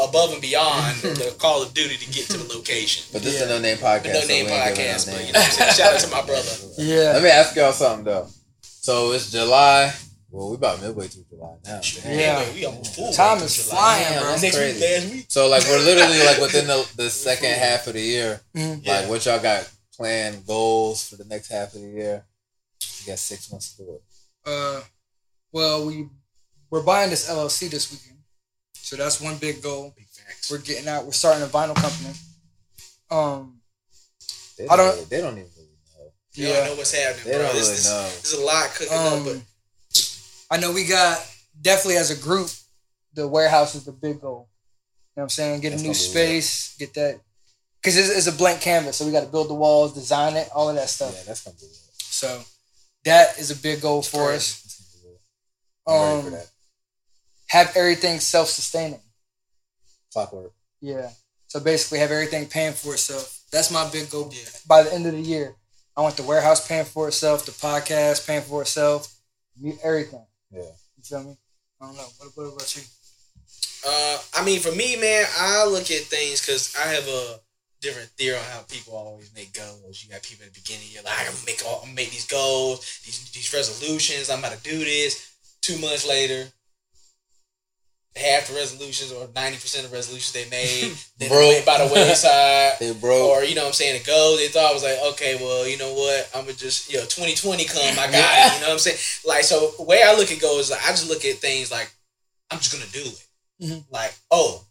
[SPEAKER 4] above and beyond the Call of Duty to get to the location.
[SPEAKER 3] But this
[SPEAKER 2] Yeah.
[SPEAKER 3] is a no name podcast.
[SPEAKER 4] No name
[SPEAKER 3] we ain't giving
[SPEAKER 4] podcast, but you know what I'm saying? Shout out to my brother.
[SPEAKER 2] Yeah.
[SPEAKER 3] Let me ask y'all something though. So it's July. Well, we about midway through July now. man.
[SPEAKER 2] Yeah.
[SPEAKER 4] we almost full.
[SPEAKER 2] Time is flying,
[SPEAKER 3] Damn,
[SPEAKER 2] bro.
[SPEAKER 3] that's
[SPEAKER 4] Next
[SPEAKER 3] crazy.
[SPEAKER 4] week, last week.
[SPEAKER 3] So like we're literally like within the, the second half of the year.
[SPEAKER 2] Mhm.
[SPEAKER 4] Yeah.
[SPEAKER 3] Like what y'all got planned goals for the next half of the year? You got six months to do it.
[SPEAKER 2] Uh, well, we we're buying this LLC this weekend, so that's one big goal.
[SPEAKER 4] Big facts.
[SPEAKER 2] We're getting out. We're starting a vinyl company. Um,
[SPEAKER 3] They
[SPEAKER 2] I don't-
[SPEAKER 3] Really, they don't even really know.
[SPEAKER 4] You don't
[SPEAKER 2] yeah,
[SPEAKER 4] know what's happening,
[SPEAKER 3] They
[SPEAKER 4] bro.
[SPEAKER 3] don't
[SPEAKER 4] This,
[SPEAKER 3] really
[SPEAKER 4] this,
[SPEAKER 3] know.
[SPEAKER 4] There's a lot cooking up, but
[SPEAKER 2] um, I know we got definitely as a group, the warehouse is the big goal. You know what I'm saying? Get
[SPEAKER 3] That's
[SPEAKER 2] a new
[SPEAKER 3] gonna
[SPEAKER 2] space, get that, because it's, it's a blank canvas, so we got to build the walls, design it, all of that stuff.
[SPEAKER 3] Yeah, that's gonna be lit.
[SPEAKER 2] So that is a big goal for us.
[SPEAKER 3] That's gonna be lit. I'm ready for
[SPEAKER 2] Um, have everything self-sustaining.
[SPEAKER 3] Clockwork.
[SPEAKER 2] Yeah. So basically, have everything paying for itself. That's my big goal.
[SPEAKER 4] Yeah.
[SPEAKER 2] By the end of the year, I want the warehouse paying for itself, the podcast paying for itself, everything.
[SPEAKER 3] Yeah.
[SPEAKER 2] You feel me? I don't know. What, what about you?
[SPEAKER 4] Uh, I mean, for me, man, I look at things because I have a different theory on how people always make goals. You got people at the beginning, you're like, I'm gonna make all, I'm gonna make these goals, these these resolutions. I'm gonna do this. Two months later, half the resolutions or ninety percent of the resolutions they made, they
[SPEAKER 3] Broke.
[SPEAKER 4] by the wayside.
[SPEAKER 3] They broke.
[SPEAKER 4] Or you know what I'm saying, the goal they thought was like, okay, well, you know what, I'm gonna just you know, 2020 come, I got it. You know what I'm saying? Like so the way I look at goals, like I just look at things like I'm just gonna do it.
[SPEAKER 2] Mhm.
[SPEAKER 4] Like, oh,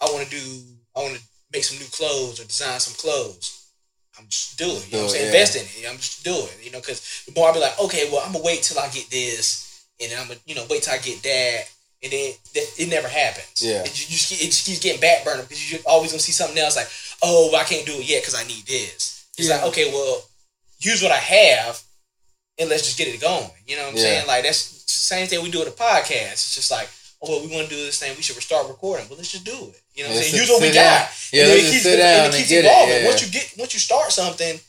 [SPEAKER 4] I wanna do I wanna make some new clothes or design some clothes. I'm just do it. You know what I'm saying?
[SPEAKER 3] yeah.
[SPEAKER 4] Invest in it. I'm just doing. it. You know, because the more I be like, okay, well, I'm gonna wait till I get this, and then I'm gonna, you know, wait till I get that, and then th- it never happens.
[SPEAKER 3] Yeah.
[SPEAKER 4] It, ju- just, it just keeps getting back burner because you're always gonna see something else like, oh, well, I can't do it yet because I need this. It's
[SPEAKER 2] Yeah.
[SPEAKER 4] like, okay, well, use what I have, and let's just get it going. You know what I'm
[SPEAKER 3] Yeah.
[SPEAKER 4] saying? Like that's the same thing we do with a podcast. It's just like, oh, well, we want to do this thing. We should start recording. Well, let's just do it. You know what I'm saying?
[SPEAKER 3] sit-
[SPEAKER 4] Use what we
[SPEAKER 3] down.
[SPEAKER 4] got.
[SPEAKER 3] Yeah,
[SPEAKER 4] And then it keeps-
[SPEAKER 3] sit
[SPEAKER 4] and
[SPEAKER 3] down
[SPEAKER 4] it
[SPEAKER 3] and
[SPEAKER 4] keeps
[SPEAKER 3] get it,
[SPEAKER 4] evolving.
[SPEAKER 3] yeah.
[SPEAKER 4] Once you get once you start something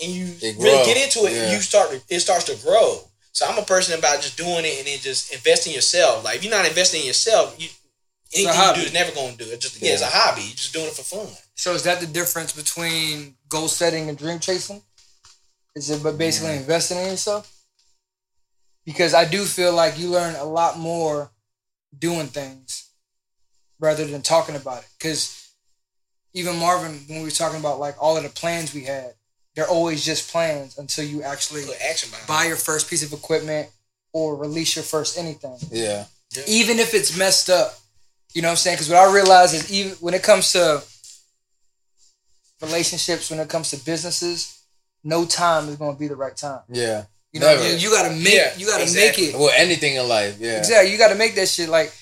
[SPEAKER 4] and you really get into it,
[SPEAKER 3] yeah.
[SPEAKER 4] you start to, it starts to grow. So I'm a person about just doing it and then just investing in yourself. Like if you're not investing in yourself, you anything you do is never going to do it. Just yeah. it's a hobby. You're just doing it for fun.
[SPEAKER 2] So is that the difference between goal setting and dream chasing? Is it but basically
[SPEAKER 3] Mm.
[SPEAKER 2] investing in yourself? Because I do feel like you learn a lot more doing things rather than talking about it. Because even Marvin, when we were talking about like all of the plans we had, they're always just plans until you actually
[SPEAKER 4] Put action behind
[SPEAKER 2] buy
[SPEAKER 4] it.
[SPEAKER 2] your first piece of equipment or release your first anything
[SPEAKER 3] yeah.
[SPEAKER 2] even if it's messed up. You know what I'm saying? Because what I realize is even when it comes to relationships, when it comes to businesses, no time is going to be the right time.
[SPEAKER 3] Yeah.
[SPEAKER 2] You know,
[SPEAKER 3] Never.
[SPEAKER 2] you, you got to make
[SPEAKER 4] Yeah,
[SPEAKER 2] you got to
[SPEAKER 4] exactly.
[SPEAKER 2] make it
[SPEAKER 3] Well, anything in life. Yeah.
[SPEAKER 2] exactly. You got to make that shit like.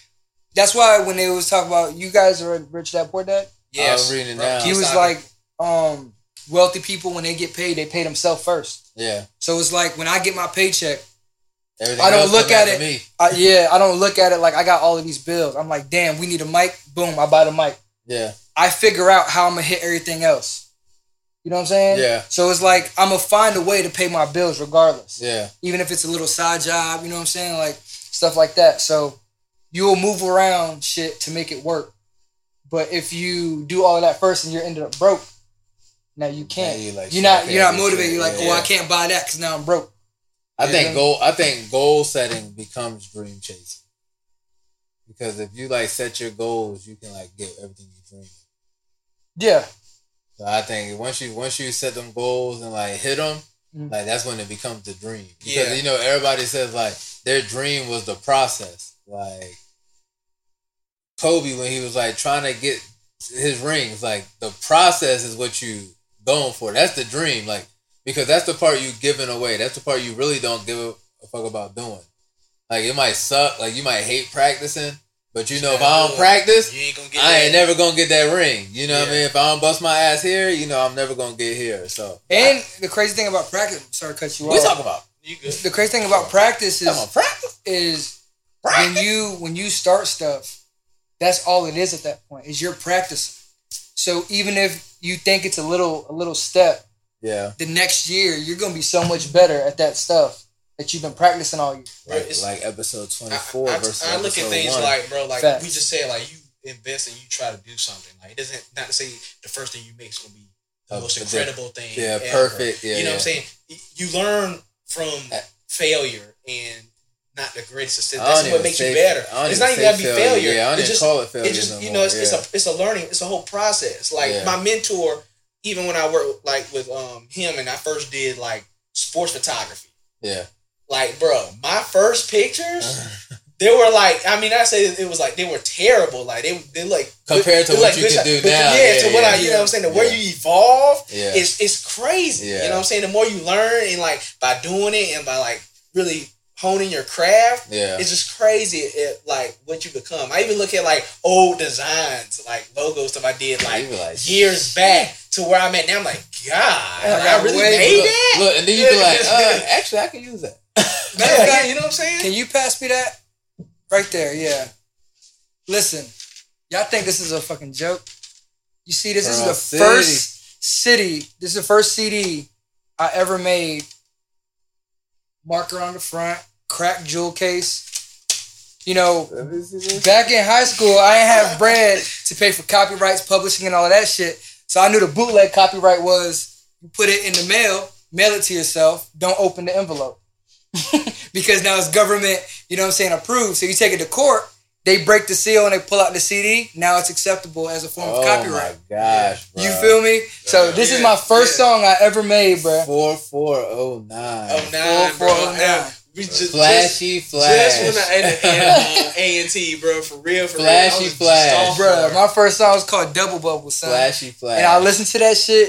[SPEAKER 2] That's why when they was talking about you guys are rich dad poor dad,
[SPEAKER 4] Yeah,
[SPEAKER 3] I'm reading it
[SPEAKER 4] bro,
[SPEAKER 3] now.
[SPEAKER 2] he was
[SPEAKER 4] stopping.
[SPEAKER 2] like, um, wealthy people when they get paid, they pay themselves first.
[SPEAKER 3] Yeah.
[SPEAKER 2] So it's like when I get my paycheck,
[SPEAKER 3] Everything
[SPEAKER 2] I don't look at it-
[SPEAKER 3] Me.
[SPEAKER 2] I, yeah, I don't look at it like I got all of these bills. I'm like, damn, we need a mic. Boom, I buy the mic.
[SPEAKER 3] Yeah.
[SPEAKER 2] I figure out how I'm gonna hit everything else. You know what I'm saying?
[SPEAKER 3] Yeah.
[SPEAKER 2] So it's like I'm gonna find a way to pay my bills regardless,
[SPEAKER 3] Yeah.
[SPEAKER 2] even if it's a little side job. You know what I'm saying? Like stuff like that. So you'll move around shit to make it work. But if you do all of that first and you're ended up broke, now you can't.
[SPEAKER 3] Yeah, you like,
[SPEAKER 2] you're not. You're not motivated. You're like,
[SPEAKER 3] yeah.
[SPEAKER 2] oh, I can't buy that because now I'm broke.
[SPEAKER 3] I
[SPEAKER 2] Yeah.
[SPEAKER 3] think goal. I think goal setting becomes dream chasing. Because if you like set your goals, you can like get everything you dream.
[SPEAKER 2] Yeah.
[SPEAKER 3] So I think once you once you set them goals and like hit them,
[SPEAKER 2] Mhm.
[SPEAKER 3] like that's when it becomes the dream. Because
[SPEAKER 4] Yeah.
[SPEAKER 3] you know everybody says like their dream was the process. Like Kobe when he was like trying to get his rings, like the process is what you going for. That's the dream. Like because that's the part you giving away. That's the part you really don't give a fuck about doing. Like it might suck. Like you might hate practicing, but you know if I don't practice,
[SPEAKER 4] you ain't gonna get.
[SPEAKER 3] I
[SPEAKER 4] that.
[SPEAKER 3] ain't never gonna get that ring. You know what I mean? If I don't bust my ass here, you know I'm never gonna get here. So
[SPEAKER 2] And the crazy thing about practice, sorry to cut you off.
[SPEAKER 3] we talk about
[SPEAKER 4] You good?
[SPEAKER 2] the crazy thing about practice is
[SPEAKER 3] come on practice.
[SPEAKER 2] is when you when you start stuff, that's all it is at that point. Is you're practicing. So even if you think it's a little a little step,
[SPEAKER 3] Yeah,
[SPEAKER 2] the next year you're gonna be so much better at that stuff that you've been practicing all year.
[SPEAKER 4] Bro,
[SPEAKER 3] like,
[SPEAKER 4] it's-
[SPEAKER 3] like episode 24
[SPEAKER 4] I,
[SPEAKER 3] four
[SPEAKER 4] I-
[SPEAKER 3] versus
[SPEAKER 4] I look at things
[SPEAKER 3] one.
[SPEAKER 4] like, bro, like
[SPEAKER 2] Facts.
[SPEAKER 4] we just said, like you invest and you try to do something. Like it doesn't not to say the first thing you make is gonna be the
[SPEAKER 3] Oh,
[SPEAKER 4] most
[SPEAKER 3] but the-
[SPEAKER 4] incredible thing.
[SPEAKER 3] yeah,
[SPEAKER 4] ever.
[SPEAKER 3] perfect. Yeah,
[SPEAKER 4] you know what I'm saying? You learn from failure and not the greatest success.
[SPEAKER 3] I don't
[SPEAKER 4] That's what makes
[SPEAKER 3] say-
[SPEAKER 4] you better. It's not even gotta be
[SPEAKER 3] failure. Yeah, I don't
[SPEAKER 4] it's just,
[SPEAKER 3] call it failure
[SPEAKER 4] It's just
[SPEAKER 3] no
[SPEAKER 4] you know, it's, it's
[SPEAKER 3] Yeah.
[SPEAKER 4] a it's a learning. It's a whole process. Like
[SPEAKER 3] Yeah.
[SPEAKER 4] my mentor, even when I worked like with um him and I first did like sports photography.
[SPEAKER 3] yeah.
[SPEAKER 4] Like, bro, my first pictures. They were like, I mean, I say it was like they were terrible. Like they, they like
[SPEAKER 3] Compared to what
[SPEAKER 4] like
[SPEAKER 3] you can do
[SPEAKER 4] but
[SPEAKER 3] now,
[SPEAKER 4] Yeah,
[SPEAKER 3] yeah,
[SPEAKER 4] to what I,
[SPEAKER 3] yeah.
[SPEAKER 4] you know, what I'm saying the way you evolve,
[SPEAKER 3] Yeah.
[SPEAKER 4] it's it's crazy. You know, what I'm saying the more you learn and like by doing it and by like really honing your craft,
[SPEAKER 3] Yeah.
[SPEAKER 4] it's just crazy. It, like what you become. I even look at like old designs, like logos stuff I did like,
[SPEAKER 3] like,
[SPEAKER 4] years back to where I'm at now. I'm like, God,
[SPEAKER 2] Yeah,
[SPEAKER 4] I really
[SPEAKER 2] way-
[SPEAKER 4] made
[SPEAKER 3] look,
[SPEAKER 4] that.
[SPEAKER 3] look, and then you be like, uh, actually, I can use that.
[SPEAKER 2] Matter of
[SPEAKER 4] Yeah,
[SPEAKER 2] fact,
[SPEAKER 4] you know what I'm saying?
[SPEAKER 2] Can you pass me that? Right there, yeah. Listen, y'all think this is a fucking joke? You see, this is the
[SPEAKER 3] City.
[SPEAKER 2] first city. This is the first CD I ever made. Marker on the front, crack jewel case. You know,
[SPEAKER 3] Let me see this.
[SPEAKER 2] back in high school, I didn't have bread to pay for copyrights, publishing, and all of that shit. So So I knew the bootleg copyright was you put it in the mail, mail it to yourself, don't open the envelope. because now it's government, you know what I'm saying, approved. So you take it to court, they break the seal and they pull out the CD. Now it's acceptable as a form
[SPEAKER 3] Oh
[SPEAKER 2] of copyright.
[SPEAKER 3] Oh my gosh, bro.
[SPEAKER 2] You feel me? So this is my first
[SPEAKER 4] yeah.
[SPEAKER 2] song I ever made, bro.
[SPEAKER 3] Four four oh nine.
[SPEAKER 4] Oh nine,
[SPEAKER 2] Four,
[SPEAKER 4] bro.
[SPEAKER 2] four, oh, nine.
[SPEAKER 4] We just
[SPEAKER 3] Flashy
[SPEAKER 4] just,
[SPEAKER 3] flash.
[SPEAKER 4] Just when I and, and uh, A and T, bro, for real, for
[SPEAKER 3] Flashy
[SPEAKER 4] real. I was
[SPEAKER 3] flash.
[SPEAKER 4] just
[SPEAKER 2] Bro, my first song was called Double Bubble, son.
[SPEAKER 3] Flashy flash.
[SPEAKER 2] And I listened to that shit.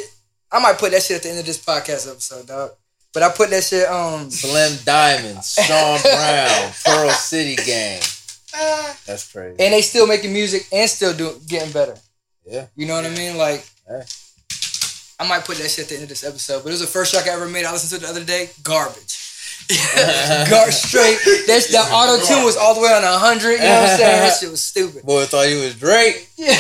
[SPEAKER 2] I might put that shit at the end of this podcast episode, dog. But I put that shit um
[SPEAKER 3] Slim Diamonds, Sean Brown, Pearl City Gang. That's crazy.
[SPEAKER 2] and they still making music and still doing getting better.
[SPEAKER 3] Yeah.
[SPEAKER 2] You know what I mean? Like
[SPEAKER 3] Yeah.
[SPEAKER 2] I might put that shit at the end of this episode. But it was the first track I ever made. I listened to it the other day. Garbage. Gar straight. That's the auto tune was all the way on hundred. You know what I'm saying? That shit was stupid.
[SPEAKER 3] Boy thought he was Drake.
[SPEAKER 2] Yeah.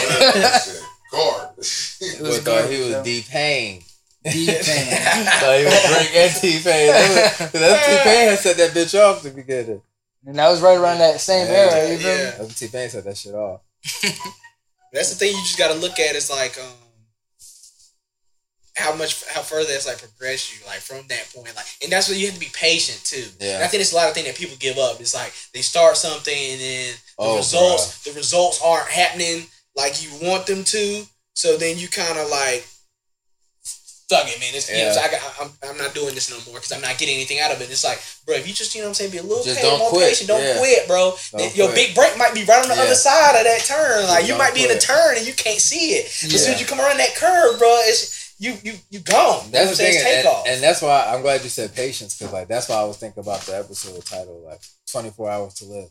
[SPEAKER 5] Guard.
[SPEAKER 2] It
[SPEAKER 3] Boy thought he was
[SPEAKER 2] though.
[SPEAKER 3] D Pain.
[SPEAKER 2] Deep pain.
[SPEAKER 3] thought he was Drake and T Pain. That's T Pain had set that bitch off to begin it.
[SPEAKER 2] And that was right around that same
[SPEAKER 3] Yeah.
[SPEAKER 2] era. You feel me?
[SPEAKER 4] Yeah.
[SPEAKER 3] That's T Pain set that shit off.
[SPEAKER 4] That's the thing you just got to look at is like um how much how further it's like progressed you like from that point like and that's where you have to be patient too.
[SPEAKER 3] Yeah.
[SPEAKER 4] And I think it's a lot of things that people give up. It's like they start something and then the
[SPEAKER 3] Oh,
[SPEAKER 4] results the results aren't happening like you want them to. So then you kind of like fuck it, man. It's, you know, so I got, I'm, I'm not doing this no more because I'm not getting anything out of it. It's like, bro, if you just, you know what I'm saying, be a little
[SPEAKER 3] Just
[SPEAKER 4] patient,
[SPEAKER 3] don't
[SPEAKER 4] more
[SPEAKER 3] quit.
[SPEAKER 4] patient, don't
[SPEAKER 3] Yeah.
[SPEAKER 4] quit, bro.
[SPEAKER 3] Don't
[SPEAKER 4] Your
[SPEAKER 3] quit.
[SPEAKER 4] big break might be right on the
[SPEAKER 3] Yeah.
[SPEAKER 4] other side of that turn. Like, you
[SPEAKER 3] Don't
[SPEAKER 4] might be in a turn and you can't see it. As soon as you come around that curve, bro, it's you, you, you gone. You know
[SPEAKER 3] That's the thing, and, and that's why I'm glad you said patience because like that's why I was thinking about the episode title like 24 hours to live.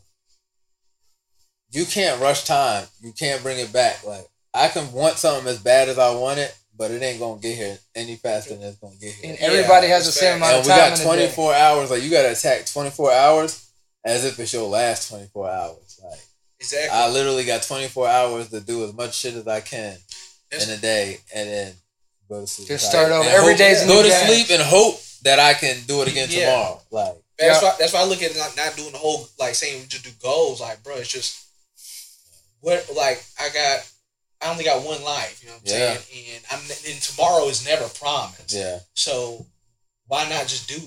[SPEAKER 3] You can't rush time. You can't bring it back. Like I can want something as bad as I want it, but it ain't gonna get here any faster than it's gonna get here.
[SPEAKER 2] And everybody
[SPEAKER 4] Yeah,
[SPEAKER 2] has the same amount
[SPEAKER 3] And
[SPEAKER 2] of
[SPEAKER 3] we
[SPEAKER 2] time
[SPEAKER 3] got
[SPEAKER 2] in the day.
[SPEAKER 3] 24 hours. Like you gotta attack 24 hours as if it's your last 24 hours. Like
[SPEAKER 4] exactly.
[SPEAKER 3] I literally got 24 hours to do as much shit as I can
[SPEAKER 4] That's-
[SPEAKER 3] in a day, and then go to sleep.
[SPEAKER 2] Just
[SPEAKER 3] Like,
[SPEAKER 2] start over.
[SPEAKER 3] and
[SPEAKER 2] Every
[SPEAKER 3] hope-
[SPEAKER 2] day's
[SPEAKER 3] go
[SPEAKER 2] new
[SPEAKER 3] to
[SPEAKER 2] day.
[SPEAKER 3] sleep and hope that I can do it again
[SPEAKER 4] Yeah.
[SPEAKER 3] tomorrow. Like
[SPEAKER 4] That's
[SPEAKER 2] Yeah.
[SPEAKER 4] why. That's why I look at it not, not doing the whole like saying we just do goals. Like, bro, it's just what like I got. I only got one life. You know what I'm
[SPEAKER 3] Yeah.
[SPEAKER 4] saying? And I'm and tomorrow is never promised.
[SPEAKER 3] yeah,
[SPEAKER 4] So why not just do?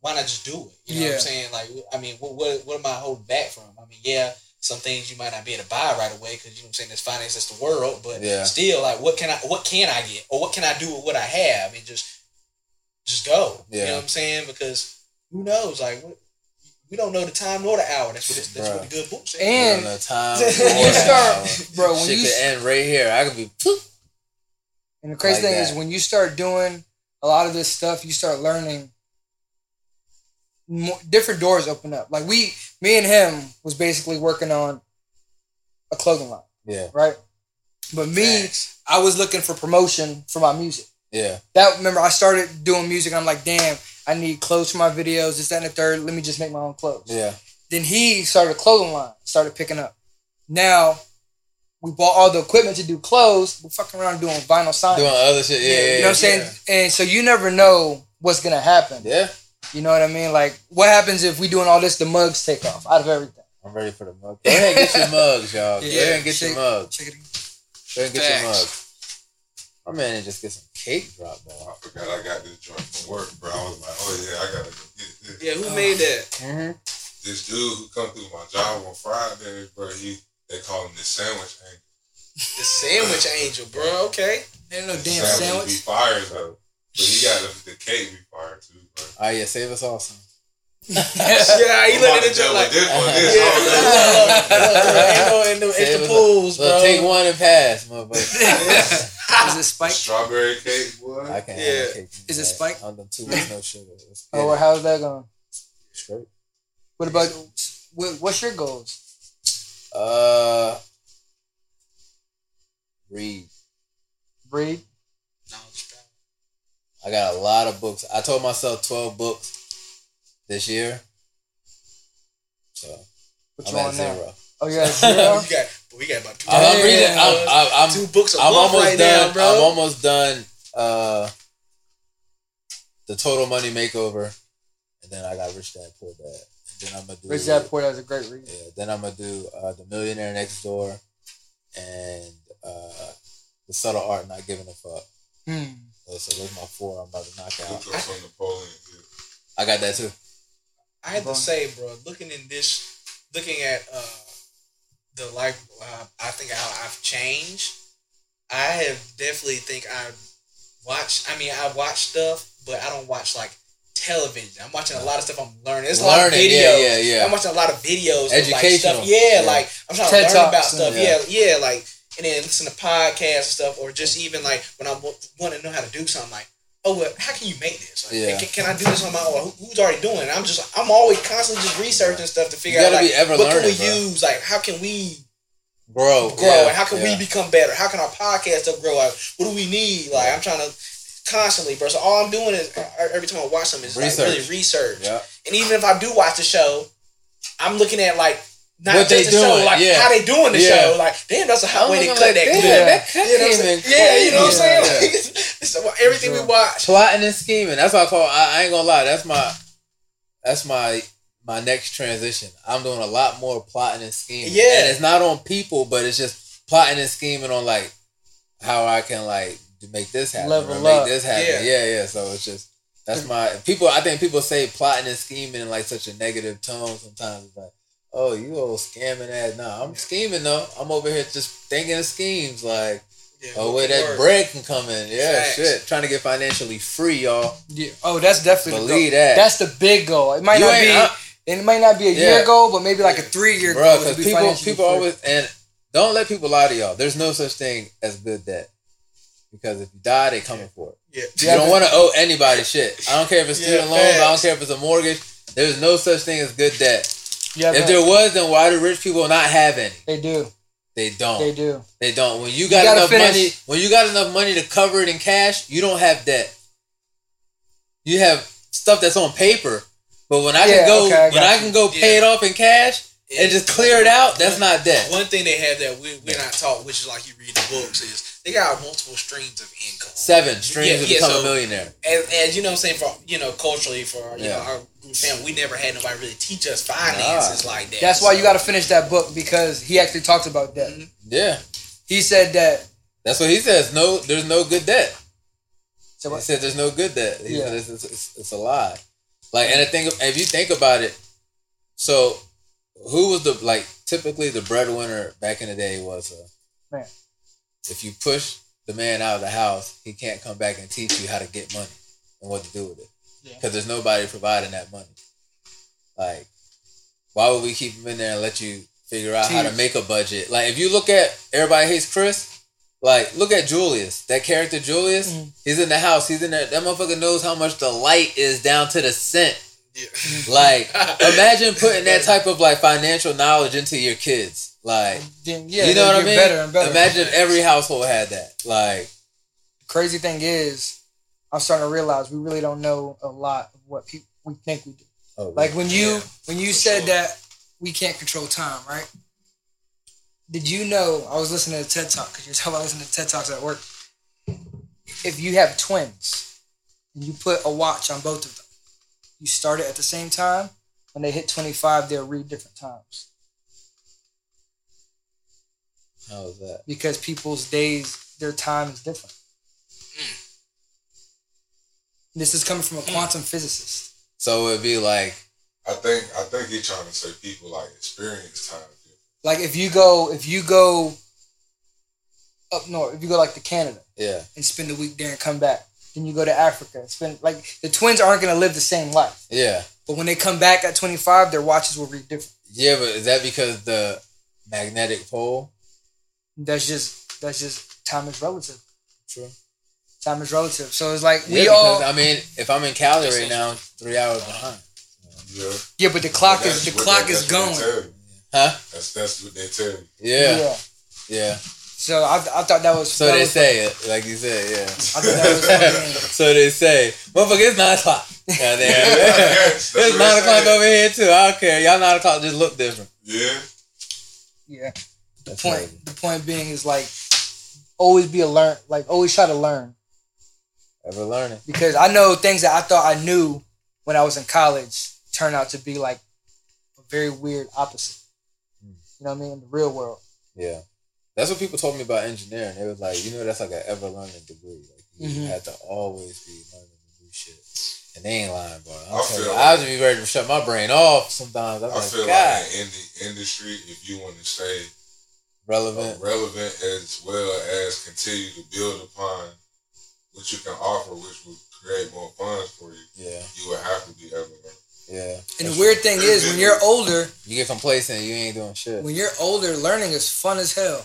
[SPEAKER 4] Why not just do it? You know what
[SPEAKER 2] Yeah.
[SPEAKER 4] I'm saying? Like, I mean, what what, what am I holding back from? I mean, yeah, some things you might not be able to buy right away because you know what I'm saying. There's finance, that's the world, but
[SPEAKER 3] Yeah.
[SPEAKER 4] still, like, what can I what can I get or what can I do with what I have and just just go.
[SPEAKER 3] Yeah.
[SPEAKER 4] You know what I'm saying? Because who knows? Like, what, we don't know the time nor the hour. That's what it's, that's what
[SPEAKER 3] Bruh.
[SPEAKER 4] the good book says.
[SPEAKER 2] And-
[SPEAKER 3] You know, time.
[SPEAKER 4] You
[SPEAKER 2] start- bro, when
[SPEAKER 3] shit
[SPEAKER 2] you-
[SPEAKER 3] could end right here. I could be. Poof.
[SPEAKER 2] And the crazy
[SPEAKER 3] Like
[SPEAKER 2] thing is when you start doing a lot of this stuff, you start learning more, different doors open up. Like we, me and him was basically working on a clothing line,
[SPEAKER 3] Yeah,
[SPEAKER 2] right? But me,
[SPEAKER 4] Facts.
[SPEAKER 2] I was looking for promotion for my music.
[SPEAKER 3] yeah,
[SPEAKER 2] That remember I started doing music. I'm like, damn, I need clothes for my videos. This, that, and the third. Let me just make my own clothes.
[SPEAKER 3] yeah.
[SPEAKER 2] Then he started a clothing line, started picking up. Now we bought all the equipment to do clothes. We're fucking around doing vinyl signs.
[SPEAKER 3] Doing other shit. Yeah, yeah.
[SPEAKER 2] You know what I'm saying? And so you never know what's gonna happen.
[SPEAKER 3] Yeah,
[SPEAKER 2] You know what I mean? Like, what happens if we doing all this? The mugs take off out of everything.
[SPEAKER 3] I'm ready for the mug. Go ahead get your mugs, y'all. Go
[SPEAKER 2] Yeah,
[SPEAKER 3] ahead and get your
[SPEAKER 2] shake-
[SPEAKER 3] mugs.
[SPEAKER 2] Check it.
[SPEAKER 3] Go ahead and get your
[SPEAKER 4] Facts.
[SPEAKER 3] mugs. My man didn't just get some cake dropped
[SPEAKER 5] I forgot I got this joint from work, bro. I was like, oh yeah, I gotta go get this.
[SPEAKER 4] Yeah, who made that?
[SPEAKER 3] Mm-hmm.
[SPEAKER 5] This dude who come through my job on Friday, bro, he they call him the sandwich angel.
[SPEAKER 4] The sandwich angel, bro. Okay.
[SPEAKER 2] Ain't no
[SPEAKER 5] The
[SPEAKER 2] damn
[SPEAKER 5] be
[SPEAKER 2] sandwich.
[SPEAKER 5] fire though. But he got the, the cake be fire too, bro.
[SPEAKER 3] Oh yeah, save us all some.
[SPEAKER 4] Yeah, he
[SPEAKER 5] I'm
[SPEAKER 4] looking
[SPEAKER 5] about
[SPEAKER 4] at
[SPEAKER 5] to
[SPEAKER 4] you like.
[SPEAKER 5] this one, this
[SPEAKER 4] Yeah, ain't no, ain't no
[SPEAKER 3] Save
[SPEAKER 4] extra
[SPEAKER 3] us-
[SPEAKER 4] pools, bro.
[SPEAKER 3] Take one and pass, motherfucker.
[SPEAKER 2] Is it
[SPEAKER 5] The
[SPEAKER 2] spike?
[SPEAKER 5] strawberry cake, boy.
[SPEAKER 3] I can't
[SPEAKER 4] Yeah.
[SPEAKER 3] have cake.
[SPEAKER 2] Is it
[SPEAKER 3] man.
[SPEAKER 2] spike?
[SPEAKER 3] I'm done two weeks no sugar. Let's
[SPEAKER 2] Oh, well, how's that going?
[SPEAKER 3] straight.
[SPEAKER 2] What about what, what's your goals?
[SPEAKER 3] Uh, read.
[SPEAKER 2] Read.
[SPEAKER 4] Knowledge.
[SPEAKER 3] I got a lot of books. I told myself twelve books this year. So
[SPEAKER 2] What
[SPEAKER 3] I'm
[SPEAKER 2] you
[SPEAKER 3] at
[SPEAKER 2] on now?
[SPEAKER 3] zero.
[SPEAKER 2] Oh, you're zero.
[SPEAKER 4] we got, we got about two.
[SPEAKER 3] I'm, I'm reading. I'm, I'm, I'm,
[SPEAKER 4] two books a
[SPEAKER 3] I'm
[SPEAKER 4] month
[SPEAKER 3] almost
[SPEAKER 4] right
[SPEAKER 3] done.
[SPEAKER 4] now, bro.
[SPEAKER 3] I'm almost done. Uh, the Total Money Makeover, and then I got Rich Dad Poor Dad, and then I'm gonna do.
[SPEAKER 2] Rich Dad Poor Dad's a great read.
[SPEAKER 3] Yeah, then I'm gonna do uh, the Millionaire Next Door, and uh, the Subtle Art of Not Giving a Fuck.
[SPEAKER 2] Hmm.
[SPEAKER 3] Oh, so there's my four. I'm about to knock out.
[SPEAKER 5] up from Napoleon. Hill.
[SPEAKER 3] I got that too.
[SPEAKER 4] I had to say, bro, looking in this, looking at uh, the life, uh, I think how I've changed. I have definitely think I watch. I mean, I watch stuff, but I don't watch like television. I'm watching a lot of stuff. I'm learning. It's a lot of
[SPEAKER 3] Learning,
[SPEAKER 4] videos.
[SPEAKER 3] yeah, yeah, yeah.
[SPEAKER 4] I'm watching a lot of videos. Of, like,
[SPEAKER 3] Educational.
[SPEAKER 4] stuff. Yeah,
[SPEAKER 3] Yeah.
[SPEAKER 4] like I'm trying
[SPEAKER 2] TED
[SPEAKER 4] to learn about stuff.
[SPEAKER 3] yeah.
[SPEAKER 4] Yeah. yeah, like and then listen to podcasts and stuff, or just even like when I w- want to know how to do something, like. Oh, well, how can you make this? Like,
[SPEAKER 3] Yeah.
[SPEAKER 4] can, can I do this on my own? Who's already doing it? I'm just, I'm always constantly just researching stuff to figure out like what can we
[SPEAKER 3] bro.
[SPEAKER 4] use? Like, how can we
[SPEAKER 3] Grow.
[SPEAKER 4] grow?
[SPEAKER 3] yeah,
[SPEAKER 4] and how can
[SPEAKER 3] yeah.
[SPEAKER 4] we become better? How can our podcast stuff grow? Like, what do we need? Like, I'm trying to constantly, bro. So all I'm doing is every time I watch something is like really research.
[SPEAKER 3] Yeah.
[SPEAKER 4] And even if I do watch the show, I'm looking at like not
[SPEAKER 3] What
[SPEAKER 4] just
[SPEAKER 3] they
[SPEAKER 4] the show,
[SPEAKER 3] doing,
[SPEAKER 4] like
[SPEAKER 3] yeah.
[SPEAKER 4] how they doing the
[SPEAKER 3] Yeah.
[SPEAKER 4] show. Like, damn, that's a hot
[SPEAKER 3] I'm
[SPEAKER 4] way to cut
[SPEAKER 3] like,
[SPEAKER 4] that
[SPEAKER 3] damn,
[SPEAKER 4] clip.
[SPEAKER 3] that cut
[SPEAKER 4] You know what I'm saying? Yeah, you know what I'm saying? Like, so everything we watch.
[SPEAKER 3] plotting and scheming. That's what I call. I, I ain't gonna lie. That's my. That's my my next transition. I'm doing a lot more plotting and scheming.
[SPEAKER 4] Yeah.
[SPEAKER 3] and it's not on people, but it's just plotting and scheming on like how I can like make this happen,
[SPEAKER 2] Level
[SPEAKER 3] or make
[SPEAKER 2] up.
[SPEAKER 3] this happen.
[SPEAKER 4] Yeah.
[SPEAKER 3] Yeah. yeah, So it's just that's my people. I think people say plotting and scheming in like such a negative tone. Sometimes it's like, oh, you old scamming ass. Nah, I'm scheming though. I'm over here just thinking of schemes like.
[SPEAKER 4] Yeah,
[SPEAKER 3] Oh, where that
[SPEAKER 4] work.
[SPEAKER 3] bread can come in. Yeah,
[SPEAKER 4] Facts.
[SPEAKER 3] shit. Trying to get financially free, y'all.
[SPEAKER 2] Yeah. Oh, that's definitely the
[SPEAKER 3] Believe
[SPEAKER 2] goal.
[SPEAKER 3] that.
[SPEAKER 2] That's the big goal. It might
[SPEAKER 3] You
[SPEAKER 2] not be. It might not be a
[SPEAKER 3] Yeah.
[SPEAKER 2] year goal, but maybe like a three year goal.
[SPEAKER 3] because
[SPEAKER 2] be
[SPEAKER 3] people people
[SPEAKER 2] free.
[SPEAKER 3] always and don't let people lie to y'all. There's no such thing as good debt. Because if you die, they coming for it.
[SPEAKER 4] Yeah.
[SPEAKER 3] You
[SPEAKER 2] Yeah,
[SPEAKER 3] don't want to owe anybody shit. I don't care if it's
[SPEAKER 4] Yeah,
[SPEAKER 3] student loans. I don't care if it's a mortgage. There's no such thing as good debt.
[SPEAKER 2] Yeah,
[SPEAKER 3] If there was, then why do rich people not have any?
[SPEAKER 2] they do.
[SPEAKER 3] They don't.
[SPEAKER 2] They do.
[SPEAKER 3] They don't. When you got
[SPEAKER 2] gotta
[SPEAKER 3] enough
[SPEAKER 2] finish.
[SPEAKER 3] money, when you got enough money to cover it in cash, you don't have debt. You have stuff that's on paper, but when I
[SPEAKER 2] Yeah,
[SPEAKER 3] can go,
[SPEAKER 2] okay, I
[SPEAKER 3] when
[SPEAKER 2] got
[SPEAKER 3] I
[SPEAKER 2] you.
[SPEAKER 3] can go pay
[SPEAKER 4] Yeah.
[SPEAKER 3] it off in cash and just clear it out, that's not debt.
[SPEAKER 4] One thing they have that we, we're not taught, which is like you read the books, is they got multiple streams of income.
[SPEAKER 3] Seven streams
[SPEAKER 4] Yeah,
[SPEAKER 3] to
[SPEAKER 4] yeah,
[SPEAKER 3] become
[SPEAKER 4] so-
[SPEAKER 3] a millionaire.
[SPEAKER 4] And, and you know what I'm saying, for you know, culturally, for you
[SPEAKER 3] Yeah.
[SPEAKER 4] know, our group family, we never had nobody really teach us finances like that.
[SPEAKER 2] That's why you got to finish that book because he actually talked about that.
[SPEAKER 4] Mhm.
[SPEAKER 3] Yeah,
[SPEAKER 2] He said that.
[SPEAKER 3] that's what he says. No, there's no good debt.
[SPEAKER 2] So
[SPEAKER 3] He said there's no good debt. He
[SPEAKER 2] Yeah.
[SPEAKER 3] said it's, it's, it's, it's a lie. Like, and the thing, if you think about it, so who was the like typically the breadwinner back in the day was a
[SPEAKER 2] Man.
[SPEAKER 3] If you push the man out of the house, he can't come back and teach you how to get money and what to do with it
[SPEAKER 2] Yeah.
[SPEAKER 3] because there's nobody providing that money. Like, why would we keep him in there and let you figure out how to make a budget? Like, if you look at everybody hates Chris. Like, look at Julius. That character Julius.
[SPEAKER 2] Mm.
[SPEAKER 3] He's in the house. He's in there. That motherfucker knows how much the light is down to the cent.
[SPEAKER 4] Yeah.
[SPEAKER 3] Like, imagine putting that type of like financial knowledge into your kids. Like,
[SPEAKER 2] Then, yeah,
[SPEAKER 3] you know what I mean?
[SPEAKER 2] Better and better.
[SPEAKER 3] Imagine if every household had that. Like,
[SPEAKER 2] Crazy thing is, I'm starting to realize we really don't know a lot of what people we think we do.
[SPEAKER 3] oh,
[SPEAKER 2] Like when you
[SPEAKER 4] Yeah,
[SPEAKER 2] when you said
[SPEAKER 4] sure.
[SPEAKER 2] that we can't control time, right? Did you know? I was listening to TED Talk because you're talking about listening to TED Talks at work. If you have twins and you put a watch on both of them, you start it at the same time. When they hit 25, they'll read different times
[SPEAKER 3] how was that?
[SPEAKER 2] because people's days, their time is different. Hmm. This is coming from a hmm. quantum physicist.
[SPEAKER 3] So it'd be like,
[SPEAKER 5] I think I think he's trying to say people like experience time.
[SPEAKER 2] Like if you go, if you go up north, if you go like to Canada,
[SPEAKER 3] yeah,
[SPEAKER 2] and spend a week there and come back. Then you go to Africa and spend like the twins aren't gonna live the same life.
[SPEAKER 3] yeah,
[SPEAKER 2] But when they come back at 25, their watches will read different.
[SPEAKER 3] yeah. But is that because the magnetic pole?
[SPEAKER 2] That's just that's just time is relative.
[SPEAKER 3] True.
[SPEAKER 2] Time is relative. So it's like
[SPEAKER 3] Yeah,
[SPEAKER 2] we
[SPEAKER 3] because,
[SPEAKER 2] all
[SPEAKER 3] I mean, if I'm in Cali right now, three hours behind.
[SPEAKER 5] Yeah.
[SPEAKER 2] yeah, but the clock
[SPEAKER 5] But
[SPEAKER 2] is the clock is
[SPEAKER 5] that's what they
[SPEAKER 2] going.
[SPEAKER 3] Huh?
[SPEAKER 5] That's that's what they tell you.
[SPEAKER 3] Yeah, yeah.
[SPEAKER 2] So I, I thought that was
[SPEAKER 3] So
[SPEAKER 2] that
[SPEAKER 3] they
[SPEAKER 2] was-
[SPEAKER 3] say it, like you said, yeah.
[SPEAKER 2] I thought that was fucking-
[SPEAKER 3] so they say, motherfucker, it's nine o'clock. Goddamn.
[SPEAKER 5] Yes, that's
[SPEAKER 3] it's nine o'clock
[SPEAKER 5] say.
[SPEAKER 3] over here too. I don't care. Y'all nine o'clock just look different.
[SPEAKER 5] Yeah.
[SPEAKER 2] yeah. The
[SPEAKER 3] That's
[SPEAKER 2] point
[SPEAKER 3] crazy.
[SPEAKER 2] the point being is like always be a learn like always try to learn
[SPEAKER 3] Ever learning.
[SPEAKER 2] because I know things that I thought I knew when I was in college turn out to be like a very weird opposite.
[SPEAKER 3] Mm.
[SPEAKER 2] You know what I mean? In the real world.
[SPEAKER 3] Yeah. That's what people told me about engineering. They was like, you know, that's like an ever learning degree. Like You
[SPEAKER 2] Mhm.
[SPEAKER 3] have to always be learning the new shit. And they ain't lying, bro. I'm
[SPEAKER 5] I feel
[SPEAKER 3] you,
[SPEAKER 5] like-
[SPEAKER 3] I have to be ready to shut my brain off sometimes. I'm
[SPEAKER 5] I
[SPEAKER 3] like,
[SPEAKER 5] feel
[SPEAKER 3] God,
[SPEAKER 5] like in the industry, if you want to stay
[SPEAKER 3] relevant.
[SPEAKER 5] relevant as well as continue to build upon what you can offer, which will create more funds for you,
[SPEAKER 3] Yeah,
[SPEAKER 5] you would have to be ever
[SPEAKER 3] yeah.
[SPEAKER 2] And the weird thing is, when you're older,
[SPEAKER 3] You get complacent, you ain't doing shit.
[SPEAKER 2] when you're older, learning is fun as hell.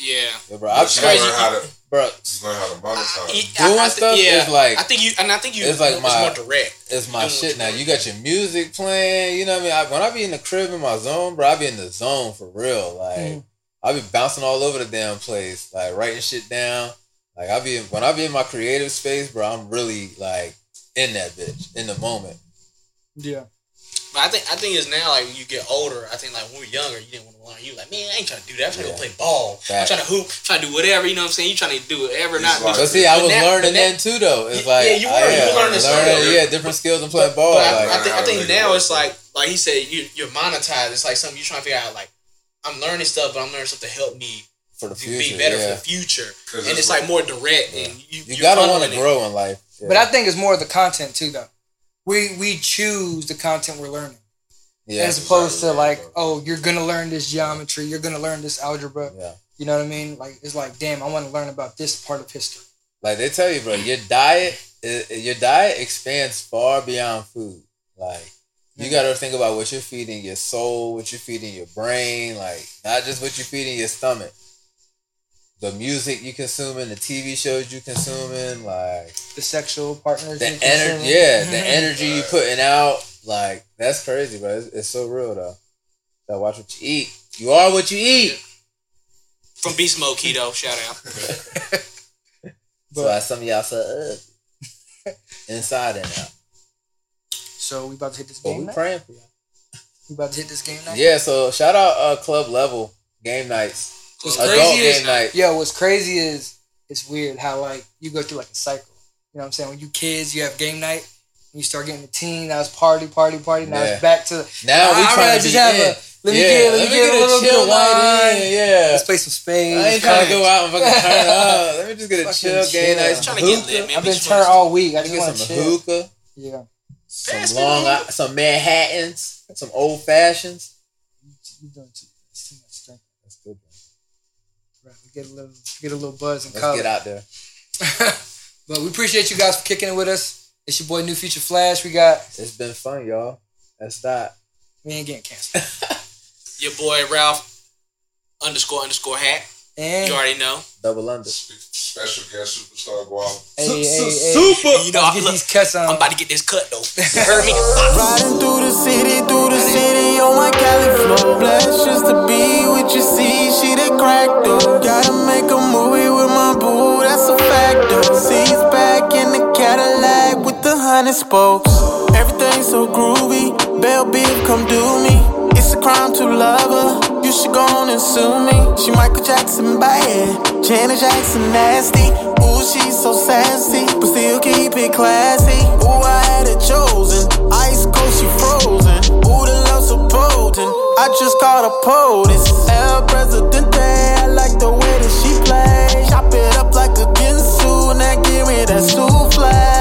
[SPEAKER 4] Yeah.
[SPEAKER 3] Yeah, bro, I've
[SPEAKER 5] But you
[SPEAKER 4] crazy.
[SPEAKER 5] learn how to
[SPEAKER 3] bro,
[SPEAKER 5] you learn how to monetize.
[SPEAKER 4] I-
[SPEAKER 3] Doing
[SPEAKER 4] I- I
[SPEAKER 3] stuff
[SPEAKER 4] yeah.
[SPEAKER 3] is like-
[SPEAKER 4] I think you, and I think you.
[SPEAKER 3] it's like
[SPEAKER 4] it's
[SPEAKER 3] my-
[SPEAKER 4] more direct.
[SPEAKER 3] it's my shit now.
[SPEAKER 4] want
[SPEAKER 3] You got your music playing. You know what I mean? I, when I be in the crib in my zone, bro, I be in the zone for real. Like
[SPEAKER 2] Mhm.
[SPEAKER 3] I be bouncing all over the damn place, like writing shit down. Like I be in, when I be in my creative space, bro. I'm really like in that bitch in the moment.
[SPEAKER 2] Yeah.
[SPEAKER 4] But I think I think it's now like when you get older. I think like when we were younger, you didn't want to learn. You like, man, I ain't trying to do that. I'm trying
[SPEAKER 3] Yeah.
[SPEAKER 4] to go play ball. I'm trying to hoop. trying to do whatever. You know what I'm saying? You trying to do whatever, not
[SPEAKER 5] like-
[SPEAKER 3] But see, I was
[SPEAKER 4] now-
[SPEAKER 3] learning
[SPEAKER 4] but now-
[SPEAKER 3] then too, though. It's
[SPEAKER 4] Yeah,
[SPEAKER 3] like
[SPEAKER 4] yeah, you were.
[SPEAKER 3] I,
[SPEAKER 4] You were learning
[SPEAKER 3] learning,
[SPEAKER 5] stuff.
[SPEAKER 3] yeah, different skills and playing
[SPEAKER 4] But,
[SPEAKER 3] ball.
[SPEAKER 4] but I,
[SPEAKER 3] like,
[SPEAKER 4] I think I think
[SPEAKER 5] to
[SPEAKER 4] now it's like like he said, you you're monetized. It's like something you're trying to figure out. Like I'm learning stuff, but I'm learning stuff to help me
[SPEAKER 3] for the future,
[SPEAKER 4] be better
[SPEAKER 3] yeah.
[SPEAKER 4] for the future. And it's like more direct, and you
[SPEAKER 3] You gotta want to grow in life. Yeah.
[SPEAKER 2] But I think it's more of the content too, though. We we choose the content we're learning,
[SPEAKER 3] yeah,
[SPEAKER 2] as opposed to like, oh, you're gonna learn this geometry, you're gonna learn this algebra.
[SPEAKER 3] yeah.
[SPEAKER 2] You know what I mean? Like it's like, damn, I want to learn about this part of history.
[SPEAKER 3] Like they tell you, bro, your diet, your diet expands far beyond food. Like you got to think about what you're feeding your soul, what you're feeding your brain, like not just what you're feeding your stomach. The music you consuming, the TV shows you consuming, like
[SPEAKER 2] The sexual partners.
[SPEAKER 3] the energy, yeah, the energy you putting out, like that's crazy, bro. It's, it's so real though. Gotta watch what you eat. You are what you eat.
[SPEAKER 4] from Beast Mode Keto. Shout out.
[SPEAKER 3] so as some of y'all said, uh, inside and out.
[SPEAKER 2] So we about to hit this
[SPEAKER 3] But
[SPEAKER 2] game
[SPEAKER 3] we
[SPEAKER 2] night.
[SPEAKER 3] praying for you.
[SPEAKER 2] We about to hit this game night.
[SPEAKER 3] Yeah, so shout out uh, club level game nights,
[SPEAKER 2] What's
[SPEAKER 3] adult
[SPEAKER 2] crazy is,
[SPEAKER 3] game night.
[SPEAKER 2] yo, what's crazy is it's weird how like you go through like a cycle. You know what I'm saying? When you kids, you have game night. When you start getting a teen, now it's party, party, party. Now
[SPEAKER 3] Yeah.
[SPEAKER 2] it's back to
[SPEAKER 3] Now we
[SPEAKER 2] I'd
[SPEAKER 3] trying
[SPEAKER 2] rather
[SPEAKER 3] to
[SPEAKER 2] just
[SPEAKER 3] be
[SPEAKER 2] have
[SPEAKER 3] in.
[SPEAKER 2] a let me
[SPEAKER 3] yeah,
[SPEAKER 2] get let me get, a little bit of wine.
[SPEAKER 3] in, Yeah,
[SPEAKER 2] Let's play some spades.
[SPEAKER 3] I ain't trying to go out and fucking turn up. Let me just get a
[SPEAKER 2] Fucking
[SPEAKER 3] chill game
[SPEAKER 2] chill.
[SPEAKER 3] night.
[SPEAKER 4] Trying to get lit, man.
[SPEAKER 2] I've been turned all week. I
[SPEAKER 3] Let me
[SPEAKER 2] just
[SPEAKER 3] get
[SPEAKER 2] want to
[SPEAKER 3] some
[SPEAKER 2] chill.
[SPEAKER 3] hookah,
[SPEAKER 2] Yeah,
[SPEAKER 3] some
[SPEAKER 4] Pass
[SPEAKER 3] long,
[SPEAKER 4] the
[SPEAKER 3] some Manhattans, some old fashions.
[SPEAKER 2] you doing too, too much strength.
[SPEAKER 3] That's good.
[SPEAKER 2] Right, we get a little get a little buzz and
[SPEAKER 3] Let's
[SPEAKER 2] color.
[SPEAKER 3] get out there.
[SPEAKER 2] but we appreciate you guys for kicking it with us. It's your boy New Future Flash. We got
[SPEAKER 3] It's been fun, y'all. That's that.
[SPEAKER 2] we ain't getting canceled.
[SPEAKER 4] Your boy Ralph underscore underscore hat.
[SPEAKER 2] And
[SPEAKER 4] You already know.
[SPEAKER 3] Double under.
[SPEAKER 5] Special guest superstar Guap.
[SPEAKER 2] hey, hey, hey,
[SPEAKER 3] Super.
[SPEAKER 4] You know,
[SPEAKER 2] let's get
[SPEAKER 4] look,
[SPEAKER 2] these cuts on.
[SPEAKER 4] I'm about to get this cut though. You heard me?
[SPEAKER 1] Riding through the city, through the city on my Cali flow. Blessed just to be with you, see, she that crack though. Gotta make a movie with my boo, that's a fact though. Seats back in the Cadillac with the hundred spokes. Everything so groovy, Bell Beef, come do me. It's a crime to love her, you should go on and sue me. She Michael Jackson bad, Janet Jackson nasty. Ooh, she's so sassy, but still keep it classy. Ooh, I had it chosen, ice cold, she frozen. Ooh, the love so potent, I just caught a POTUS. El Presidente, I like the way that she plays. Chop it up like a Ginsu, and that give me that souffle.